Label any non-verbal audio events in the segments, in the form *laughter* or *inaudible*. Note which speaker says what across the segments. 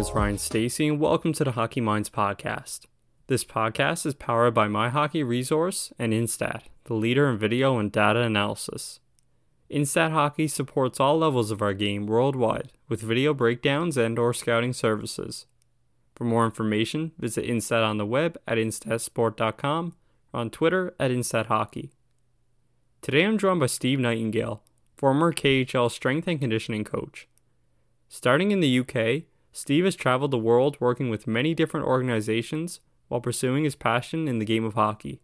Speaker 1: is Ryan Stacy, and welcome to the Hockey Minds podcast. This podcast is powered by My Hockey Resource and Instat, the leader in video and data analysis. Instat Hockey supports all levels of our game worldwide with video breakdowns and/or scouting services. For more information, visit Instat on the web at instatsport.com or on Twitter at InstatHockey. Today I'm joined by Steve Nightingale, former KHL strength and conditioning coach. Starting in the UK, Steve has traveled the world working with many different organizations while pursuing his passion in the game of hockey.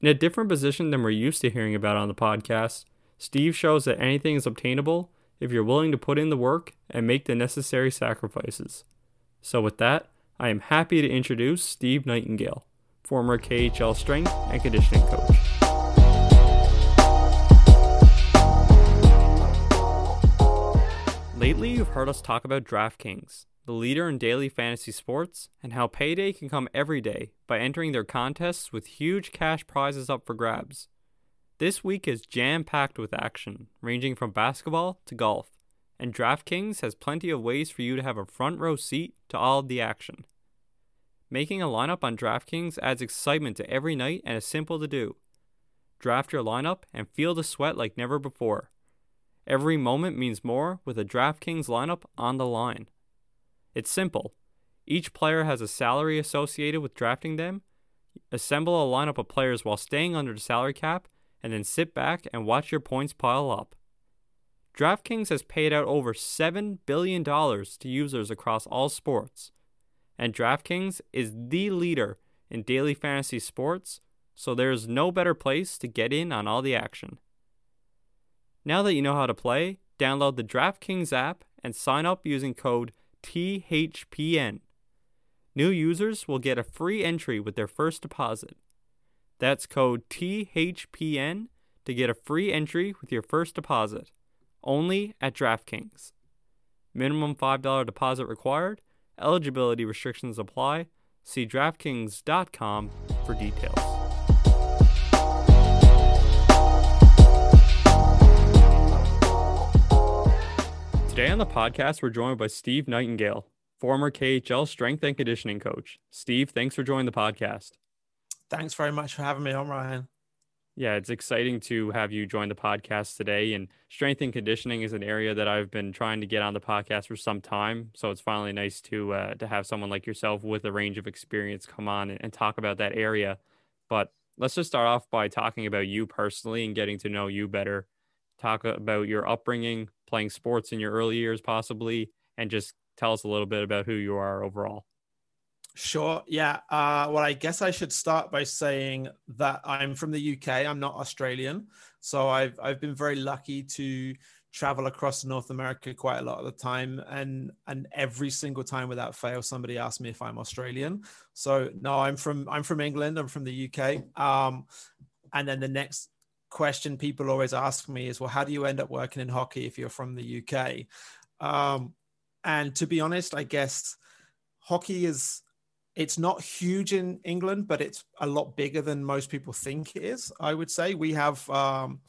Speaker 1: In a different position than we're used to hearing about on the podcast, Steve shows that anything is obtainable if you're willing to put in the work and make the necessary sacrifices. So, with that, I am happy to introduce Steve Nightingale, former KHL strength and conditioning coach. Lately, you've heard us talk about DraftKings, the leader in daily fantasy sports, and how payday can come every day by entering their contests with huge cash prizes up for grabs. This week is jam packed with action, ranging from basketball to golf, and DraftKings has plenty of ways for you to have a front row seat to all the action. Making a lineup on DraftKings adds excitement to every night and is simple to do. Draft your lineup and feel the sweat like never before. Every moment means more with a DraftKings lineup on the line. It's simple. Each player has a salary associated with drafting them. Assemble a lineup of players while staying under the salary cap, and then sit back and watch your points pile up. DraftKings has paid out over $7 billion to users across all sports, and DraftKings is the leader in daily fantasy sports, so there is no better place to get in on all the action. Now that you know how to play, download the DraftKings app and sign up using code THPN. New users will get a free entry with their first deposit. That's code THPN to get a free entry with your first deposit. Only at DraftKings. Minimum $5 deposit required. Eligibility restrictions apply. See DraftKings.com for details. Today on the podcast, we're joined by Steve Nightingale, former KHL strength and conditioning coach. Steve, thanks for joining the podcast.
Speaker 2: Thanks very much for having me on, Ryan.
Speaker 1: Yeah, it's exciting to have you join the podcast today. And strength and conditioning is an area that I've been trying to get on the podcast for some time. So it's finally nice to uh, to have someone like yourself with a range of experience come on and, and talk about that area. But let's just start off by talking about you personally and getting to know you better. Talk about your upbringing, playing sports in your early years, possibly, and just tell us a little bit about who you are overall.
Speaker 2: Sure. Yeah. Uh, well, I guess I should start by saying that I'm from the UK. I'm not Australian, so I've I've been very lucky to travel across North America quite a lot of the time, and and every single time without fail, somebody asks me if I'm Australian. So no, I'm from I'm from England. I'm from the UK. Um, and then the next question people always ask me is, well, how do you end up working in hockey if you're from the UK? Um, and to be honest, I guess hockey is it's not huge in England, but it's a lot bigger than most people think it is. I would say we have um,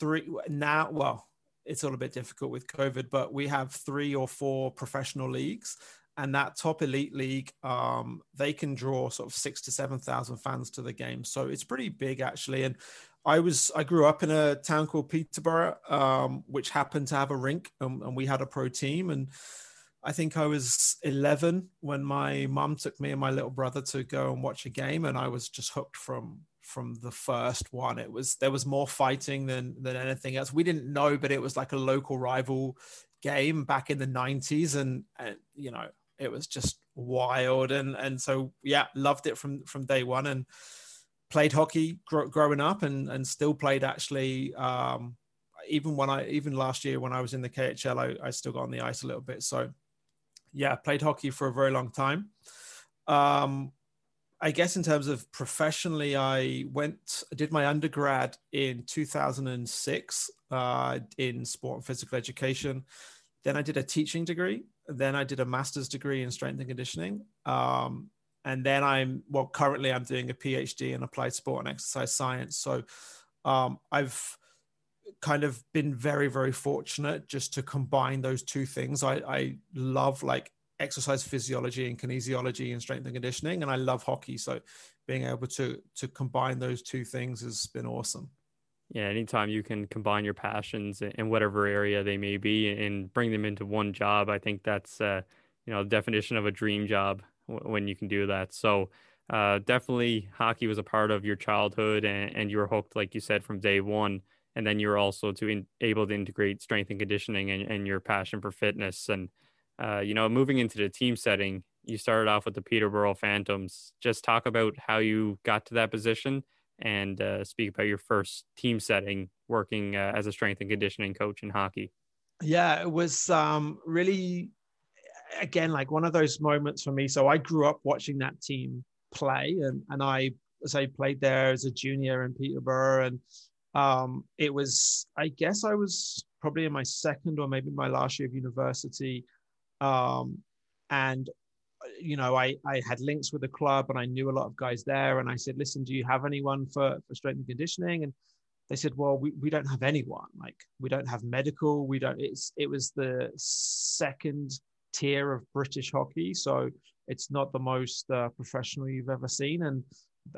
Speaker 2: three now. Well, it's all a bit difficult with COVID, but we have three or four professional leagues, and that top elite league, um, they can draw sort of six to seven thousand fans to the game. So it's pretty big actually. And I was I grew up in a town called Peterborough, um, which happened to have a rink, and, and we had a pro team and I think I was 11 when my mum took me and my little brother to go and watch a game, and I was just hooked from from the first one. It was there was more fighting than than anything else. We didn't know, but it was like a local rival game back in the 90s, and, and you know it was just wild, and and so yeah, loved it from from day one, and played hockey gr- growing up, and and still played actually. Um, even when I even last year when I was in the KHL, I, I still got on the ice a little bit. So yeah, played hockey for a very long time. Um, I guess in terms of professionally, I went, did my undergrad in 2006 uh, in sport and physical education. Then I did a teaching degree. Then I did a master's degree in strength and conditioning. Um, and then I'm, well, currently I'm doing a PhD in applied sport and exercise science. So um, I've kind of been very, very fortunate just to combine those two things. I, I love like exercise physiology and kinesiology and strength and conditioning and i love hockey so being able to to combine those two things has been awesome
Speaker 1: yeah anytime you can combine your passions in whatever area they may be and bring them into one job i think that's uh, you know the definition of a dream job when you can do that so uh, definitely hockey was a part of your childhood and, and you were hooked like you said from day one and then you're also to in, able to integrate strength and conditioning and, and your passion for fitness and uh, you know, moving into the team setting, you started off with the Peterborough Phantoms. Just talk about how you got to that position and uh, speak about your first team setting working uh, as a strength and conditioning coach in hockey.
Speaker 2: Yeah, it was um, really, again, like one of those moments for me. So I grew up watching that team play, and, and I, as I played there as a junior in Peterborough, and um, it was, I guess I was probably in my second or maybe my last year of university um, and you know, I, I had links with the club and I knew a lot of guys there. And I said, listen, do you have anyone for, for strength and conditioning? And they said, well, we, we don't have anyone. Like we don't have medical. We don't, it's, it was the second tier of British hockey. So it's not the most uh, professional you've ever seen. And,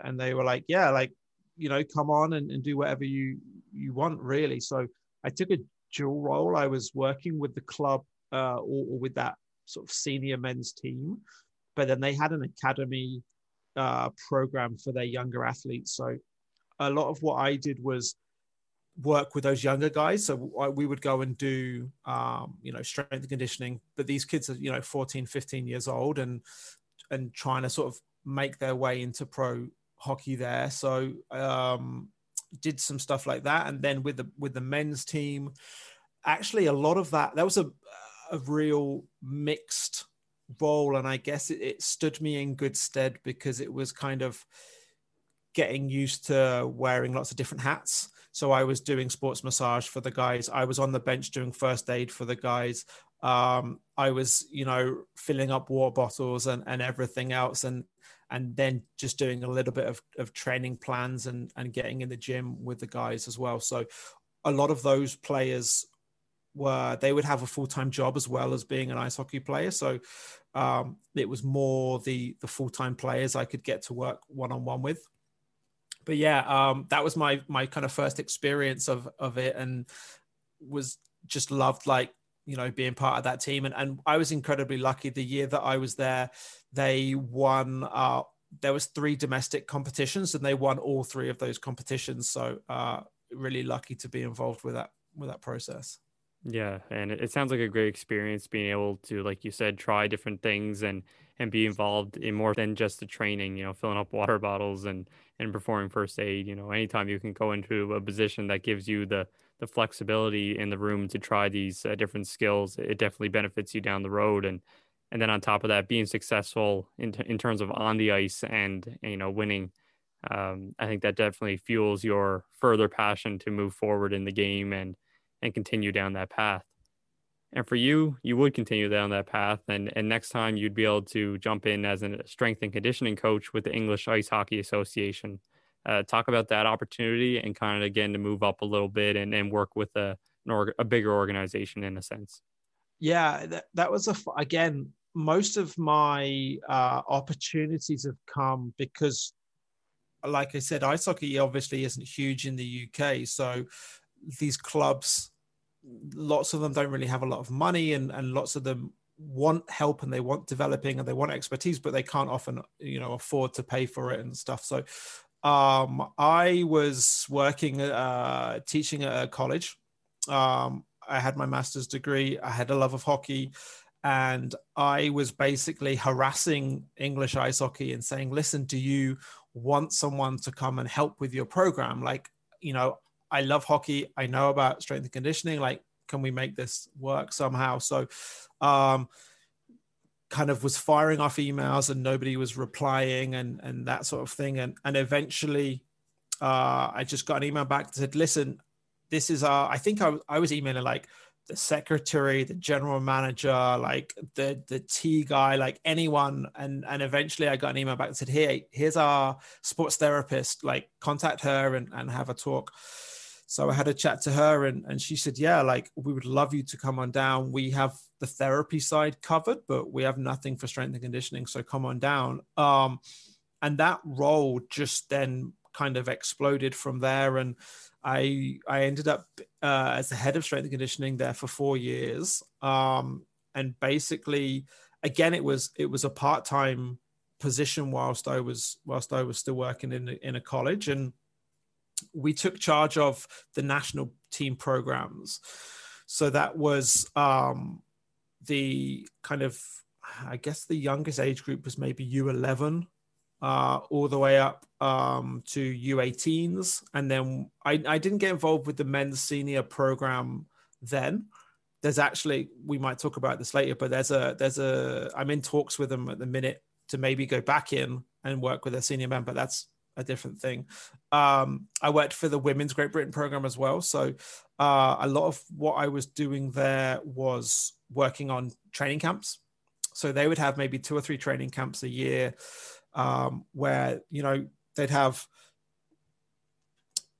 Speaker 2: and they were like, yeah, like, you know, come on and, and do whatever you, you want really. So I took a dual role. I was working with the club uh, or, or, with that sort of senior men's team. But then they had an academy uh, program for their younger athletes. So a lot of what I did was work with those younger guys. So we would go and do, um, you know, strength and conditioning. But these kids are, you know, 14, 15 years old and and trying to sort of make their way into pro hockey there. So um, did some stuff like that. And then with the with the men's team, actually a lot of that, that was a a real mixed role and i guess it, it, stood me in good stead because it was kind of getting used to wearing lots of different hats so i was doing sports massage for the guys. I was on the bench doing first aid for the guys. Um, i was you know filling up water bottles and, and everything else and and then just doing a little bit of, of training plans and and getting in the gym with the guys as well. So a lot of those players were they would have a full-time job as well as being an ice hockey player. So um, it was more the the full-time players i could get to work one-on-one with but yeah um, that was my my kind of first experience of of it and was just loved like you know being part of that team and, and i was incredibly lucky the year that i was there they won uh, there was three domestic competitions and they won all three of those competitions so uh, really lucky to be involved with that with that process
Speaker 1: yeah, and it, sounds like a great experience being able to, like you said, try different things and and be involved in more than just the training. You know, filling up water bottles and and performing first aid. You know, anytime you can go into a position that gives you the the flexibility in the room to try these uh, different skills, it definitely benefits you down the road. And and then on top of that, being successful in t- in terms of on the ice and you know winning. Um, I think that definitely fuels your further passion to move forward in the game and and continue down that path. And for you, you would continue down that path. And, and next time you'd be able to jump in as a strength and conditioning coach with the English Ice Hockey Association. Uh, talk about that opportunity and kind of again to move up a little bit and, and work with a, org- a bigger organization in a sense.
Speaker 2: Yeah, that, that was again, most of my uh, opportunities have come because, like I said, ice hockey obviously isn't huge in the UK. So these clubs lots of them don't really have a lot of money and, and lots of them want help and they want developing and they want expertise, but they can't often, you know, afford to pay for it and stuff. So um, I was working, uh, teaching at a college. Um, I had my master's degree. I had a love of hockey. And I was basically harassing English ice hockey and saying, listen, do you want someone to come and help with your program? Like, you know, I love hockey. I know about strength and conditioning. Like, can we make this work somehow? So, um, kind of was firing off emails and nobody was replying and and that sort of thing. And and eventually, uh, I just got an email back that said, "Listen, this is our." I think I, I was emailing like the secretary, the general manager, like the the T guy, like anyone. And and eventually I got an email back and said, Hey, here's our sports therapist, like contact her and, and have a talk. So I had a chat to her and, and she said, Yeah, like we would love you to come on down. We have the therapy side covered, but we have nothing for strength and conditioning. So come on down. Um, and that role just then kind of exploded from there. And I I ended up uh, as the head of strength and conditioning there for four years, um, and basically, again, it was it was a part time position whilst I was whilst I was still working in in a college, and we took charge of the national team programs. So that was um, the kind of I guess the youngest age group was maybe U11 uh, all the way up um, to U18s. And then I, I didn't get involved with the men's senior program then. There's actually, we might talk about this later, but there's a, there's a, I'm in talks with them at the minute to maybe go back in and work with a senior men, but that's a different thing. Um, I worked for the Women's Great Britain program as well. So uh, a lot of what I was doing there was working on training camps. So they would have maybe two or three training camps a year um, where you know they'd have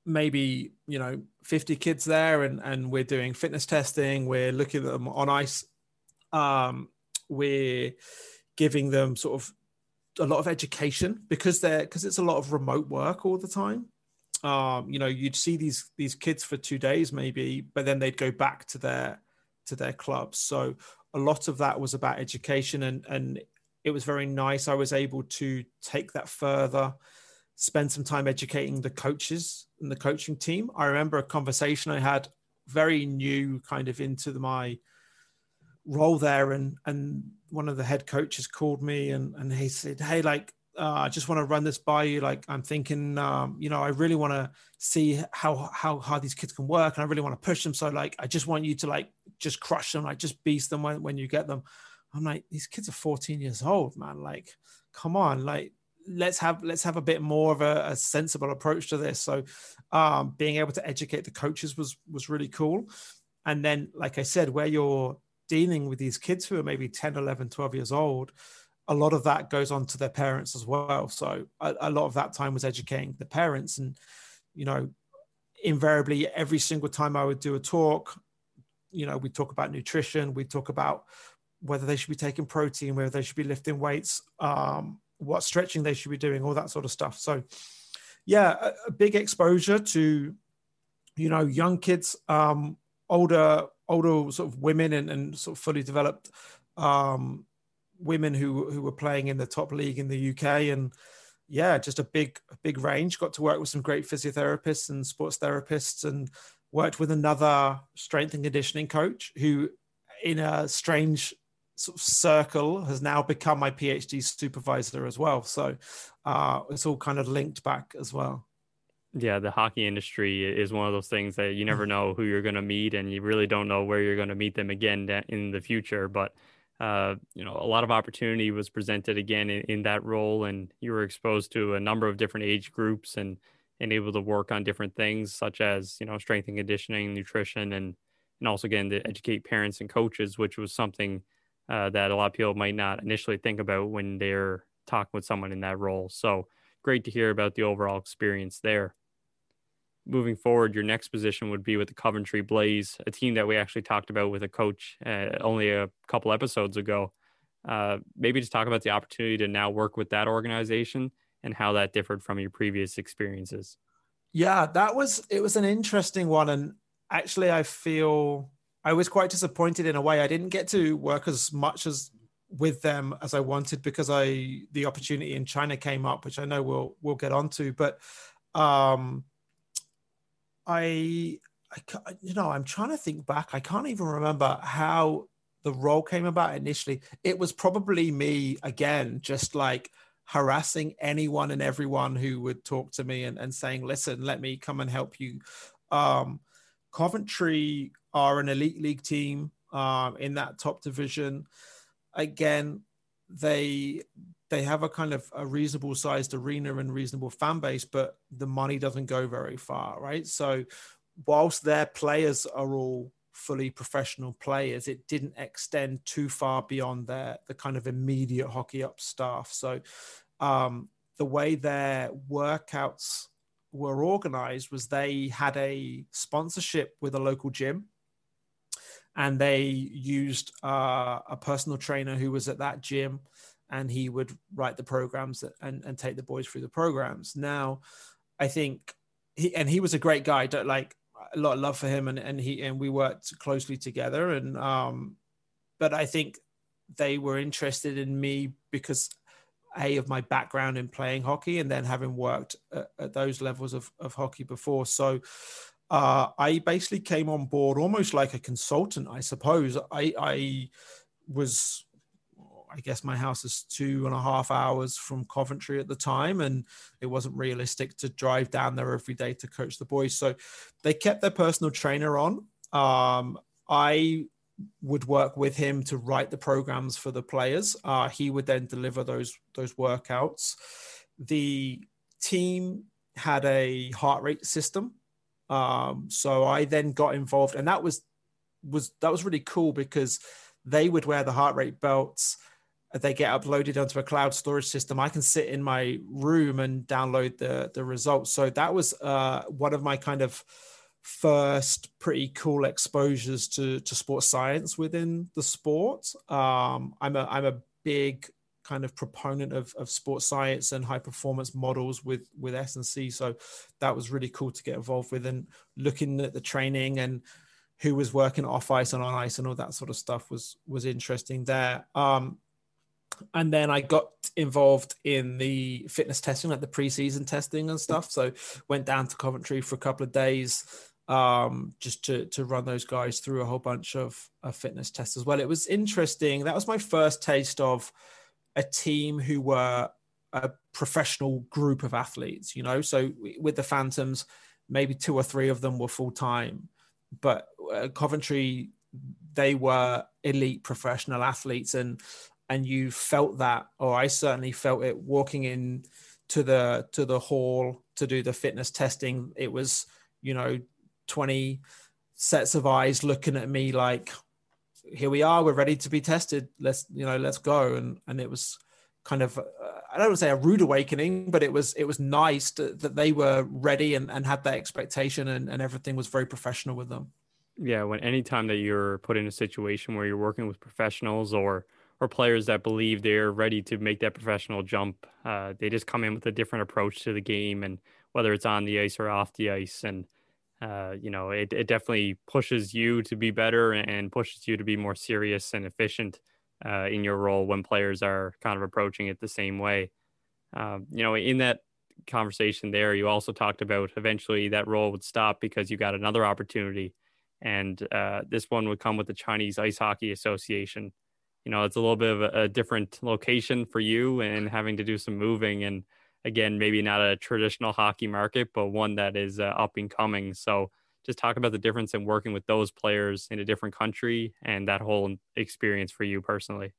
Speaker 2: maybe you know 50 kids there and and we're doing fitness testing we're looking at them on ice um, we're giving them sort of a lot of education because they're because it's a lot of remote work all the time um, you know you'd see these these kids for two days maybe but then they'd go back to their to their clubs so a lot of that was about education and and it was very nice. I was able to take that further, spend some time educating the coaches and the coaching team. I remember a conversation I had very new kind of into my role there and and one of the head coaches called me and and he said hey like uh, I just want to run this by you. Like I'm thinking, um, you know, I really want to see how how hard these kids can work, and I really want to push them. So like, I just want you to like just crush them, like just beast them when, when you get them. I'm like, these kids are 14 years old, man. Like, come on, like let's have let's have a bit more of a, a sensible approach to this. So um, being able to educate the coaches was was really cool. And then, like I said, where you're dealing with these kids who are maybe 10, 11, 12 years old, a lot of that goes on to their parents as well. So a, a lot of that time was educating the parents. And, you know, invariably every single time I would do a talk, you know, we talk about nutrition, we talk about whether they should be taking protein, whether they should be lifting weights, um, what stretching they should be doing, all that sort of stuff. So, yeah, a, a big exposure to, you know, young kids, um, older, older sort of women and, and sort of fully developed um, women who who were playing in the top league in the UK, and yeah, just a big, a big range. Got to work with some great physiotherapists and sports therapists, and worked with another strength and conditioning coach who in a strange sort of circle has now become my PhD supervisor as well. So uh, it's all kind of linked back as well.
Speaker 1: Yeah, the hockey industry is one of those things that you never *laughs* know who you're going to meet, and you really don't know where you're going to meet them again in the future. But uh, you know, a lot of opportunity was presented again in, in, that role, and you were exposed to a number of different age groups and and able to work on different things such as you know strength and conditioning, nutrition, and and also again to educate parents and coaches, which was something uh, that a lot of people might not initially think about when they're talking with someone in that role. So great to hear about the overall experience there. Moving forward, your next position would be with the Coventry Blaze, a team that we actually talked about with a coach uh, only a couple episodes ago. Uh, maybe just talk about the opportunity to now work with that organization and how that differed from your previous experiences.
Speaker 2: Yeah, that was it was an interesting one, and actually, I feel I was quite disappointed in a way. I didn't get to work as much as with them as I wanted because I the opportunity in China came up, which I know we'll we'll get onto. But um, I, I you know I'm trying to think back. I can't even remember how the role came about initially. It was probably me again, just like harassing anyone and everyone who would talk to me and, and saying, listen, let me come and help you. Um, Coventry are an elite league team um, in that top division. Again, they they have a kind of a reasonable sized arena and reasonable fan base, but the money doesn't go very far, right? So whilst their players are all fully professional players, it didn't extend too far beyond their the kind of immediate hockey up staff. So um, the way their workouts were organized was they had a sponsorship with a local gym and they used uh, a personal trainer who was at that gym and he would write the programs and, and take the boys through the programs. Now i think he and he was a great guy like a lot of love for him and, and he and we worked closely together and um but i think they were interested in me because a of my background in playing hockey and then having worked at, at those levels of, of hockey before. So uh, i basically came on board almost like a consultant i suppose. I i was I guess my house is two and a half hours from Coventry at the time, and it wasn't realistic to drive down there every day to coach the boys. So they kept their personal trainer on. Um, I would work with him to write the programs for the players. Uh, he would then deliver those those workouts. The team had a heart rate system, um, so I then got involved, and that was was that was really cool because they would wear the heart rate belts they get uploaded onto a cloud storage system i can sit in my room and download the the results. So that was uh, one of my kind of first pretty cool exposures to to sports science within the sport. Um, i'm a i'm a big kind of proponent of, of sports science and high performance models with with s&c so that was really cool to get involved with and looking at the training and who was working off ice and on ice and all that sort of stuff was was interesting there. Um, and then I got involved in the fitness testing, like the preseason testing and stuff. So went down to Coventry for a couple of days um, just to to run those guys through a whole bunch of, of fitness tests as well. It was interesting. That was my first taste of a team who were a professional group of athletes. You know, so with the Phantoms, maybe two or three of them were full time, but uh, Coventry they were elite professional athletes and and you felt that or i certainly felt it walking in to the to the hall to do the fitness testing. It was you know 20 sets of eyes looking at me like here we are we're ready to be tested. Let's you know let's go. And and it was kind of i don't want to say a rude awakening but it was it was nice to, that they were ready and, and had that expectation and, and everything was very professional with them.
Speaker 1: Yeah when anytime that you're put in a situation where you're working with professionals or or players that believe they're ready to make that professional jump. Uh, they just come in with a different approach to the game, and whether it's on the ice or off the ice, and uh, you know, it, it definitely pushes you to be better and pushes you to be more serious and efficient uh, in your role when players are kind of approaching it the same way. Um, you know, in that conversation there, you also talked about eventually that role would stop because you got another opportunity. And uh, this one would come with the Chinese Ice Hockey Association you know it's a little bit of a, a, different location for you and having to do some moving and again maybe not a traditional hockey market but one that is uh, up and coming. So just talk about the difference in working with those players in a different country and that whole experience for you personally.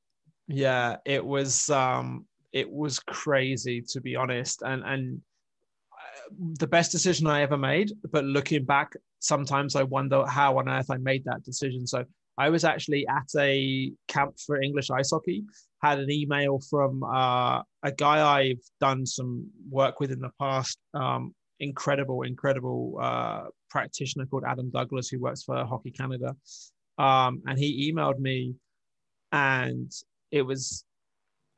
Speaker 2: Yeah it was um it was crazy to be honest. And and uh, the best decision i ever made but looking back sometimes i wonder how on earth i made that decision. So I was actually at a camp for English ice hockey, had an email from uh, a guy I've done some work with in the past. Um, incredible, incredible uh, practitioner called Adam Douglas, who works for Hockey Canada. Um, and he emailed me, and it was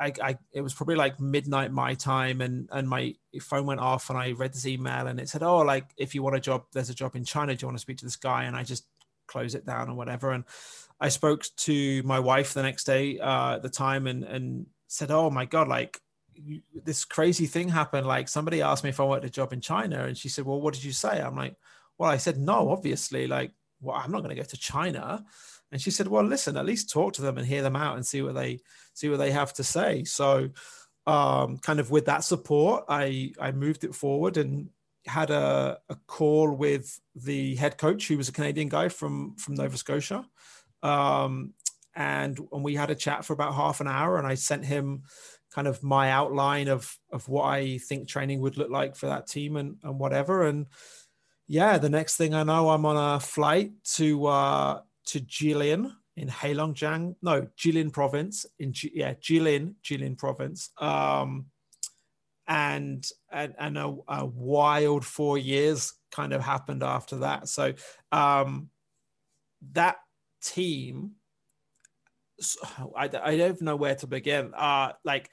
Speaker 2: I, I, it was probably like midnight my time and and my phone went off and I read this email and it said oh like if you want a job there's a job in China do you want to speak to this guy and I just close it down or whatever. And I spoke to my wife the next day uh, at the time and and said, "Oh my god, like." this crazy thing happened like somebody asked me if i wanted a job in china and she said well what did you say i'm like well i said no obviously like well i'm not going to go to china and she said, "Well, listen, at least talk to them and hear them out and see what they see what they have to say." So, um, kind of with that support, I I moved it forward and had a, a call with the head coach, who was a Canadian guy from from Nova Scotia, um, and and we had a chat for about half an hour, and I sent him kind of my outline of of what I think training would look like for that team and and whatever, and yeah, the next thing I know, I'm on a flight to uh, to Jilin in Heilongjiang, no, Jilin province in G, yeah, Jilin, Jilin province. Um, and and, and a, a, wild four years kind of happened after that. So um, that team, *sighs* I, I don't know where to begin. Uh, like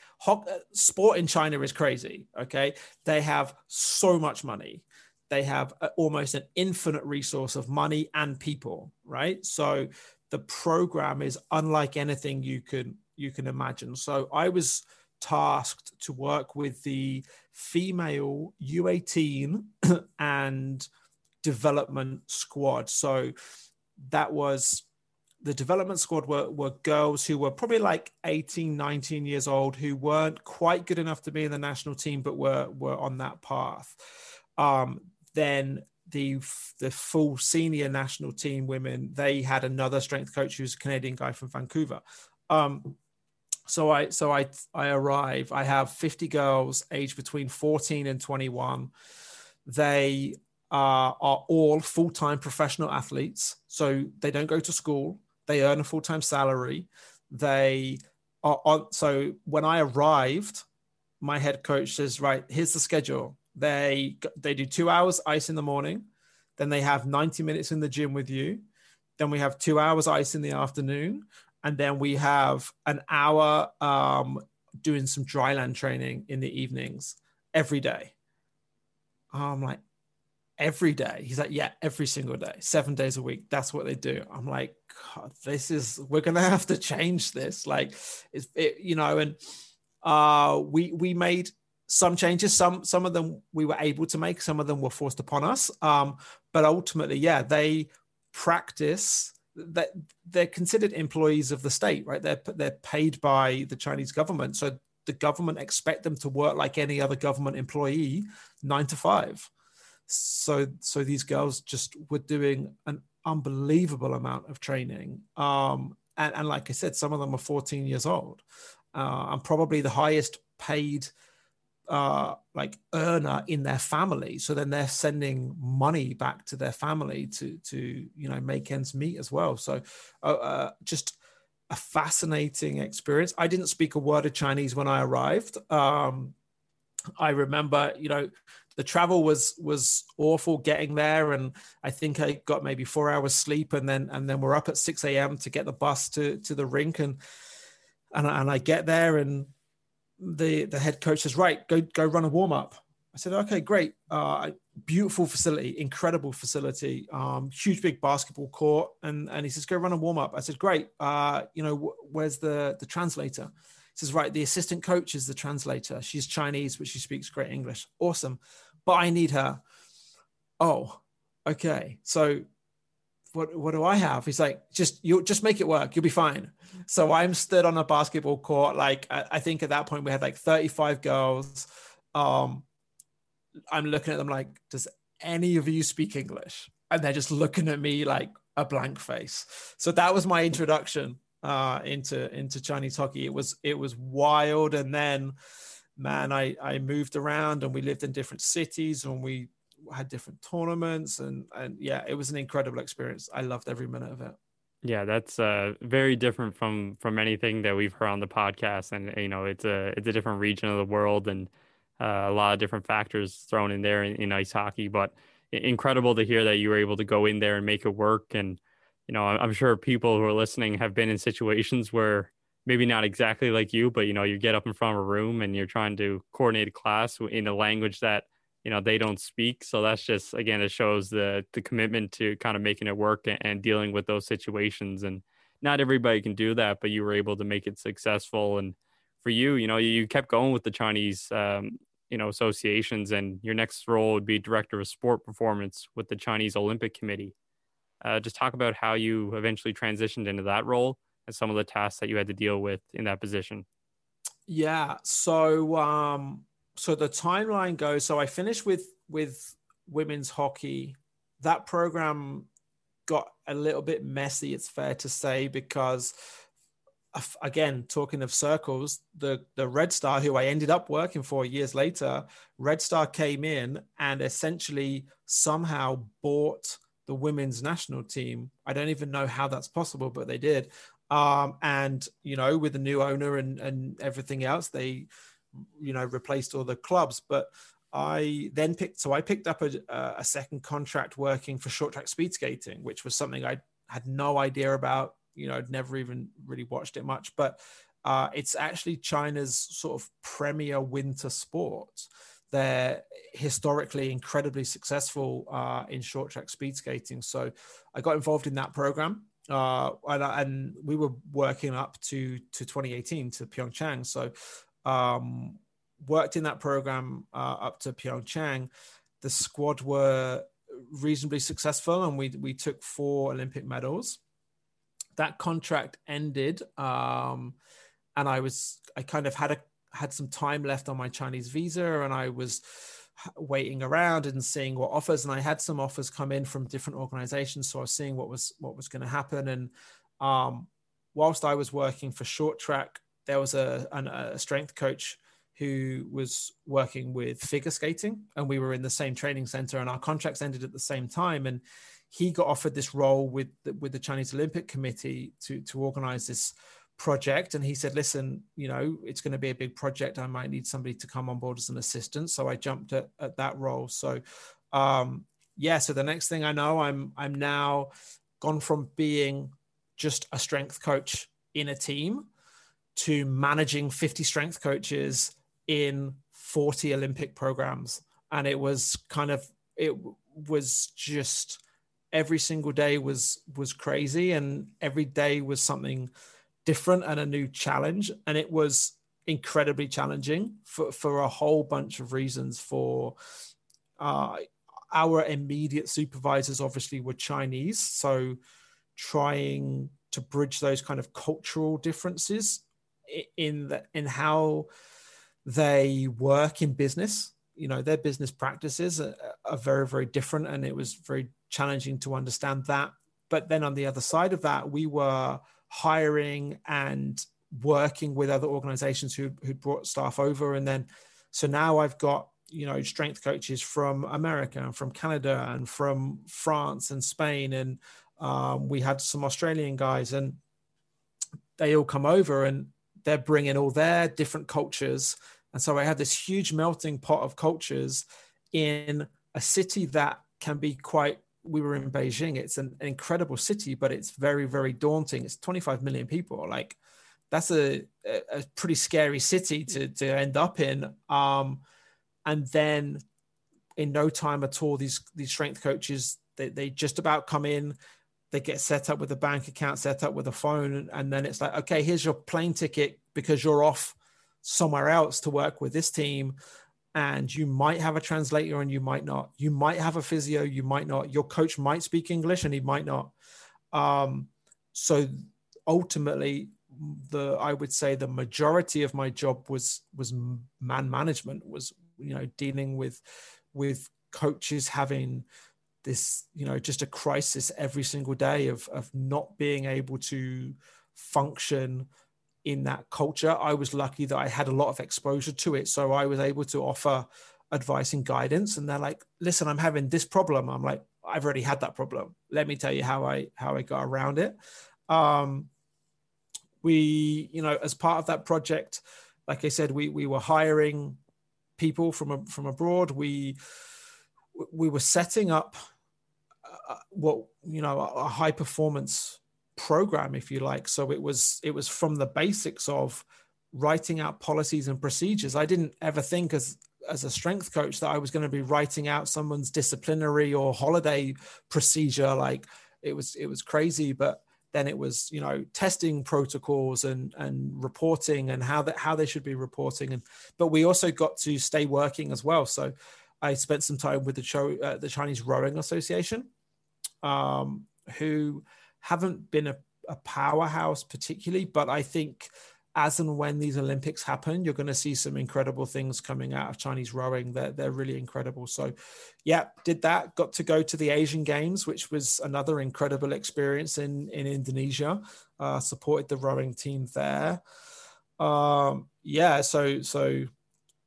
Speaker 2: sport in China is crazy. Okay, they have so much money they have a, almost an infinite resource of money and people, right? So the program is unlike anything you can you can imagine. So I was tasked to work with the female U18 *coughs* and development squad. So that was the development squad were, were girls who were probably like 18 19 years old who weren't quite good enough to be in the national team but were were on that path um, then the the full senior national team women they had another strength coach who's a Canadian guy from Vancouver. Um, so I so I I arrive. I have 50 girls aged between 14 and 21. They uh, are all full time professional athletes. So they don't go to school. They earn a full time salary. They are on. So when I arrived, my head coach says, "Right, here's the schedule. They they do two hours ice in the morning, then they have 90 minutes in the gym with you. Then we have two hours ice in the afternoon, and then we have an hour um, doing some dryland training in the evenings every day. I'm like, every day. He's like, yeah, every single day, seven days a week. That's what they do. I'm like, God, this is we're gonna have to change this. Like, it's it, you know, and uh, we we made some changes some some of them we were able to make some of them were forced upon us um, but ultimately yeah they practice that they're considered employees of the state right? They're they're paid by the chinese government. So the government expect them to work like any other government employee 9 to 5 so so these girls just were doing an unbelievable amount of training. Um, and, and like i said some of them are 14 years old uh, and probably the highest paid like earner in their family. So then they're sending money back to their family to to you know make ends meet as well. So uh, uh, just a fascinating experience. I didn't speak a word of Chinese when I arrived. Um, I remember, you know, the travel was was awful getting there, and I think I got maybe four hours sleep, and then and then we're up at six a.m. to get the bus to to the rink, and and and I get there and the the head coach says, "Right, go go run a warm up." I said, "Okay, great. Uh, beautiful facility, incredible facility, um, huge big basketball court." And and he says, "Go run a warm up." I said, "Great. Uh, you know, wh- where's the the translator?" He says, "Right, the assistant coach is the translator. She's Chinese, but she speaks great English. Awesome, but I need her." Oh, okay. So what what do I have? He's like, just you just make it work. You'll be fine. So I'm stood on a basketball court. Like I, I think at that point we had like 35 girls. Um, I'm looking at them like, does any of you speak English? And they're just looking at me like a blank face. So that was my introduction uh, into into Chinese hockey. It was it was wild, and then man, I I moved around and we lived in different cities and we had different tournaments and and yeah, it was an incredible experience. I loved every minute of it.
Speaker 1: Yeah, that's uh, very different from from anything that we've heard on the podcast, and you know, it's a it's a different region of the world, and uh, a lot of different factors thrown in there in, in, ice hockey. But incredible to hear that you were able to go in there and make it work. And you know, I'm sure people who are listening have been in situations where maybe not exactly like you, but you know, you get up in front of a room and you're trying to coordinate a class in a language that you know they don't speak. So that's just again it shows the the commitment to kind of making it work and, and dealing with those situations. And not everybody can do that but you were able to make it successful. And for you you know you kept going with the chinese um, you know associations and your next role would be director of sport performance with the chinese olympic committee. Uh, just talk about how you eventually transitioned into that role and some of the tasks that you had to deal with in that position.
Speaker 2: Yeah. So um so the timeline goes so i finished with with women's hockey. That program got a little bit messy it's fair to say because again talking of circles the the red star who i ended up working for years later red star came in and essentially somehow bought the women's national team. I don't even know how that's possible but they did. Um, and you know with the new owner and and everything else they you know replaced all the clubs but i then picked so i picked up a, a second contract working for short track speed skating which was something i had no idea about you know i'd never even really watched it much but uh, it's actually china's sort of premier winter sport they're historically incredibly successful uh, in short track speed skating so i got involved in that program uh, and, and, we were working up to to 2018 to Pyeongchang. So um, worked in that program uh, up to Pyeongchang. The squad were reasonably successful, and we we took four Olympic medals. That contract ended, um, and I was I kind of had a had some time left on my Chinese visa, and I was waiting around and seeing what offers and i had some offers come in from different organizations so i was seeing what was what was going to happen and um, whilst i was working for short track there was a, an, a strength coach who was working with figure skating and we were in the same training center and our contracts ended at the same time and he got offered this role with the, with the Chinese Olympic Committee to to organize this project and he said listen you know it's going to be a big project. I might need somebody to come on board as an assistant. So i jumped at, at that role. So um yeah so the next thing i know i'm i'm now gone from being just a strength coach in a team to managing 50 strength coaches in 40 olympic programs and it was kind of it was just every single day was was crazy and every day was something different and a new challenge. And it was incredibly challenging for, for a whole bunch of reasons. For uh, our immediate supervisors, obviously, were Chinese. So trying to bridge those kind of cultural differences in the, in how they work in business. You know their business practices are, are, very very different and it was very challenging to understand that. But then on the other side of that we were hiring and working with other organizations who who brought staff over. And then so now I've got you know strength coaches from America and from Canada and from France and Spain. And um, we had some Australian guys and they all come over and they're bringing all their different cultures and so I have this huge melting pot of cultures in a city that can be quite we were in Beijing. It's an, incredible city, but it's very, very daunting. It's 25 million people. Like that's a, a pretty scary city to, to end up in. Um, and then in no time at all, these, these strength coaches, they, they just about come in, they get set up with a bank account, set up with a phone. And then it's like, okay, here's your plane ticket because you're off somewhere else to work with this team and you might have a translator and you might not. You might have a physio, you might not. Your coach might speak English and he might not. Um, so ultimately, the I would say the majority of my job was was man management, was you know dealing with with coaches having this you know just a crisis every single day of of not being able to function in that culture. I was lucky that I had a lot of exposure to it. So I was able to offer advice and guidance. And they're like, listen, I'm having this problem. I'm like, I've already had that problem. Let me tell you how I how I got around it. Um, we, you know, as part of that project, like I said, we we were hiring people from from abroad. We we were setting up what you know a high performance program if you like. So it was it was from the basics of writing out policies and procedures. I didn't ever think as as a strength coach that I was going to be writing out someone's disciplinary or holiday procedure. Like it was it was crazy, but then it was you know testing protocols and and reporting and how that how they should be reporting. And but we also got to stay working as well. So i spent some time with the Cho, uh, the chinese rowing association um, who haven't been a, a powerhouse particularly but i think as and when these Olympics happen, you're going to see some incredible things coming out of Chinese rowing. They're, they're really incredible. So, yeah, did that. Got to go to the Asian Games, which was another incredible experience in, in Indonesia. Uh, supported the rowing team there. Um, yeah, so so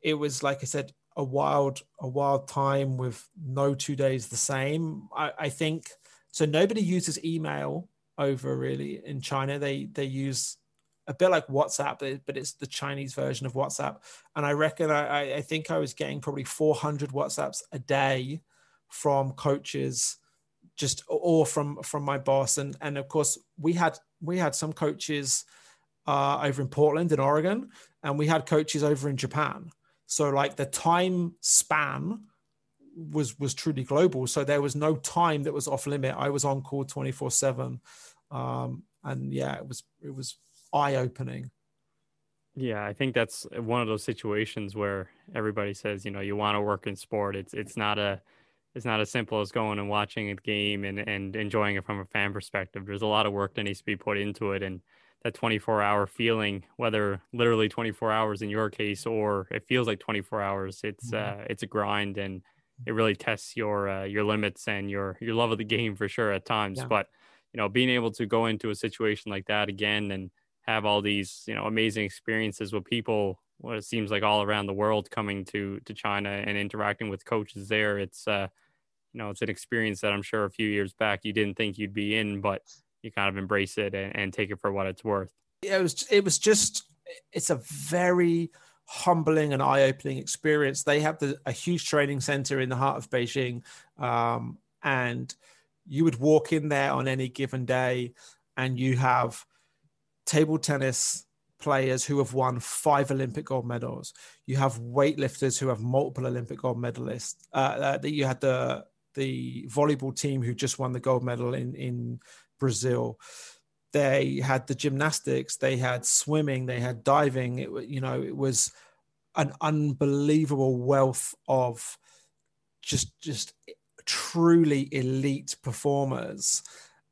Speaker 2: it was like I said, a wild a wild time with no two days the same. I, I think so. Nobody uses email over really in China. They they use a bit like WhatsApp, but it's the Chinese version of WhatsApp. And I reckon I, I think I was getting probably 400 WhatsApps a day from coaches, just or from from my boss. And and of course we had we had some coaches uh, over in Portland in Oregon, and we had coaches over in Japan. So like the time span was was truly global. So there was no time that was off limit. I was on call 24 seven. Um, and yeah, it was it was eye opening.
Speaker 1: Yeah, I think that's one of those situations where everybody says, you know, you want to work in sport. It's it's not a it's not as simple as going and watching a game and, and enjoying it from a fan perspective. There's a lot of work that needs to be put into it and that 24 hour feeling, whether literally 24 hours in your case or it feels like 24 hours, it's mm-hmm. uh, it's a grind and it really tests your uh, your limits and your your love of the game for sure at times. Yeah. But you know, being able to go into a situation like that again and have all these you know amazing experiences with people what it seems like all around the world coming to to China and interacting with coaches there it's uh you know it's an experience that I'm sure a few years back you didn't think you'd be in but you kind of embrace it and, and take it for what it's worth
Speaker 2: it was it was just it's a very humbling and eye-opening experience they have the, a huge training center in the heart of Beijing um, and you would walk in there on any given day and you have table tennis players who have won five Olympic gold medals. You have weightlifters who have multiple Olympic gold medalists. Uh, uh, you had the the volleyball team who just won the gold medal in in Brazil. They had the gymnastics. They had swimming. They had diving. It you know it was an unbelievable wealth of just just truly elite performers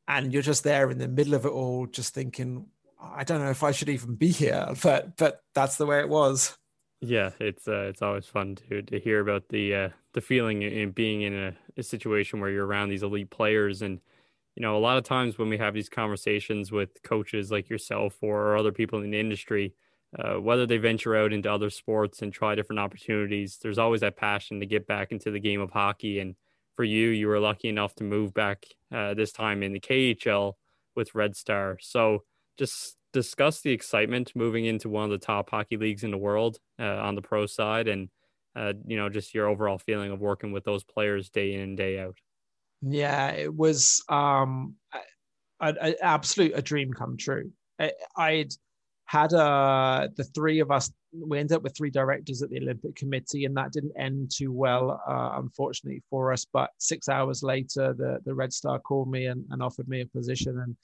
Speaker 2: and you're just there in the middle of it all just thinking I don't know if I should even be here, *laughs* but but that's the way it was.
Speaker 1: Yeah, it's uh, it's always fun to to hear about the uh, the feeling in being in a, a situation where you're around these elite players, and you know a lot of times when we have these conversations with coaches like yourself or other people in the industry, uh, whether they venture out into other sports and try different opportunities, there's always that passion to get back into the game of hockey. And for you, you were lucky enough to move back uh, this time in the KHL with Red Star. So just discuss the excitement moving into one of the top hockey leagues in the world uh, on the pro side and uh, you know just your overall feeling of working with those players day in and day out
Speaker 2: yeah it was um an absolute a dream come true I, i'd had uh the three of us we ended up with three directors at the olympic committee and that didn't end too well uh, unfortunately for us but six hours later the the red star called me and, and offered me a position and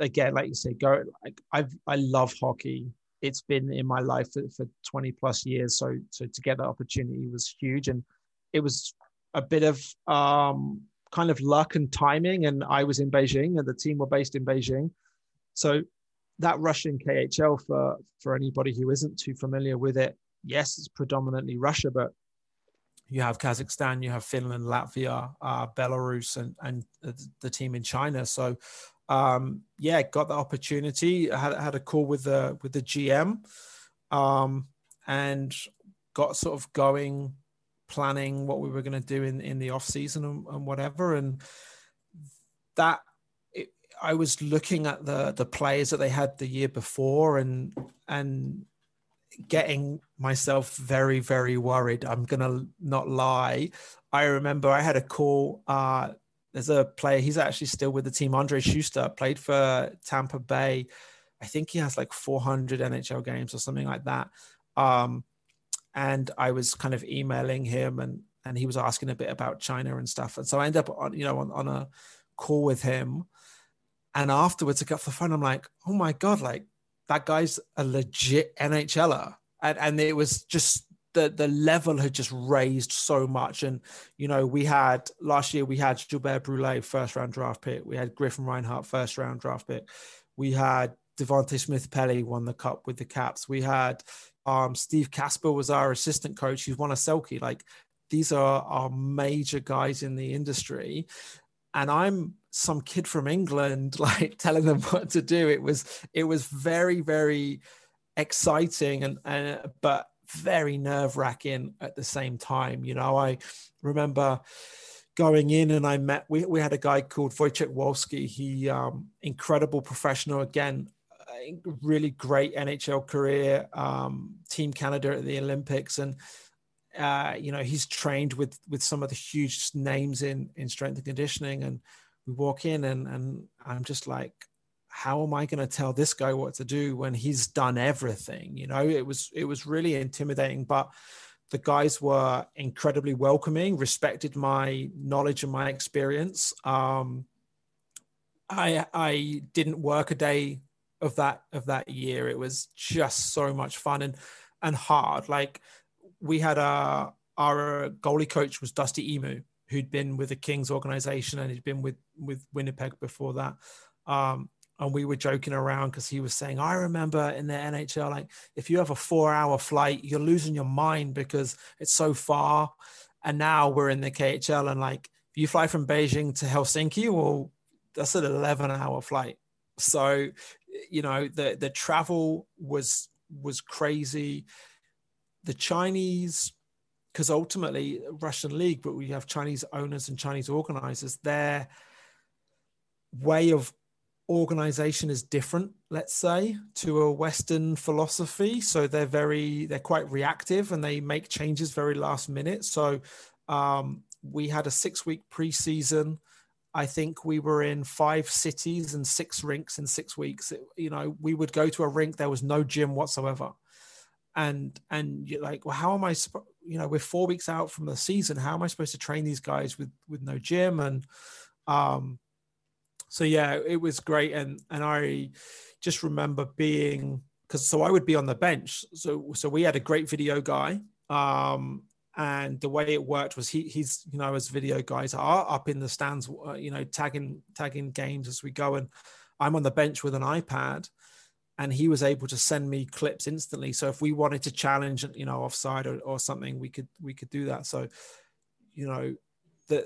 Speaker 2: again, like you say, go like I've I love hockey. It's been in my life for, for 20 plus years. So so to get that opportunity was huge. And it was a bit of um kind of luck and timing. And I was in Beijing and the team were based in Beijing. So that Russian KHL for for anybody who isn't too familiar with it, yes, it's predominantly Russia, but you have Kazakhstan, you have Finland, Latvia, uh, Belarus, and and the, team in China. So um, yeah, got the opportunity. I had, had a call with the with the GM, um, and got sort of going, planning what we were going to do in in the off season and, and whatever. And that it, I was looking at the the players that they had the year before, and and getting myself very very worried. I'm gonna not lie. I remember I had a call. Uh, there's a player, he's actually still with the team. Andrej Sustr played for Tampa Bay. I think he has like 400 NHL games or something like that. Um, and I was kind of emailing him and and he was asking a bit about China and stuff. And so I ended up on, you know, on, on a call with him. And afterwards I got off the phone. I'm like, oh my God, like that guy's a legit NHLer. And, and it was just the the level had just raised so much. And you know, we had last year we had Gilbert Brule first round draft pick. We had Griffin Reinhart first round draft pick. We had Devante Smith Pelly won the cup with the Caps. We had um, Steve Kasper was our assistant coach. He's won a Selke. Like these are our major guys in the industry. And I'm some kid from England, *laughs* like telling them what to do. It was it was very, very exciting and, and but very nerve wracking at the same time. You know, I remember going in and I met we, we had a guy called Wojciech Wolski. He um incredible professional again, really great NHL career, um, Team Canada at the Olympics, and uh, you know he's trained with with some of the huge names in in strength and conditioning. And we walk in, and and I'm just like, how am I going to tell this guy what to do when he's done everything? You know, it was it was really intimidating, but the guys were incredibly welcoming, respected my knowledge and my experience. Um, I I didn't work a day of that of that year. It was just so much fun and and hard. Like we had a our goalie coach was Dusty Imoo, who'd been with the Kings organization and he'd been with with Winnipeg before that. Um, and we were joking around because he was saying, I remember in the NHL, like if you have a four hour flight, you're losing your mind because it's so far. And now we're in the KHL and like you fly from Beijing to Helsinki, well, that's an 11 hour flight. So you know the the travel was was crazy. The chinese because ultimately russian league but we have chinese owners and chinese organizers their way of organization is different let's say to a western philosophy. So they're very they're quite reactive and they make changes very last minute. So um, we had a six week preseason I think we were in five cities and six rinks in six weeks. It, you know, we would go to a rink, there was no gym whatsoever. And and you're like, well, how am I? You know, we're four weeks out from the season. How am I supposed to train these guys with with no gym? And um, so yeah, it was great. And and I just remember being because so I would be on the bench. So so we had a great video guy. Um, and the way it worked was he he's you know as video guys are up in the stands uh, you know tagging tagging games as we go. And i'm on the bench with an ipad and he was able to send me clips instantly. So if we wanted to challenge you know offside or, or something we could we could do that. So you know that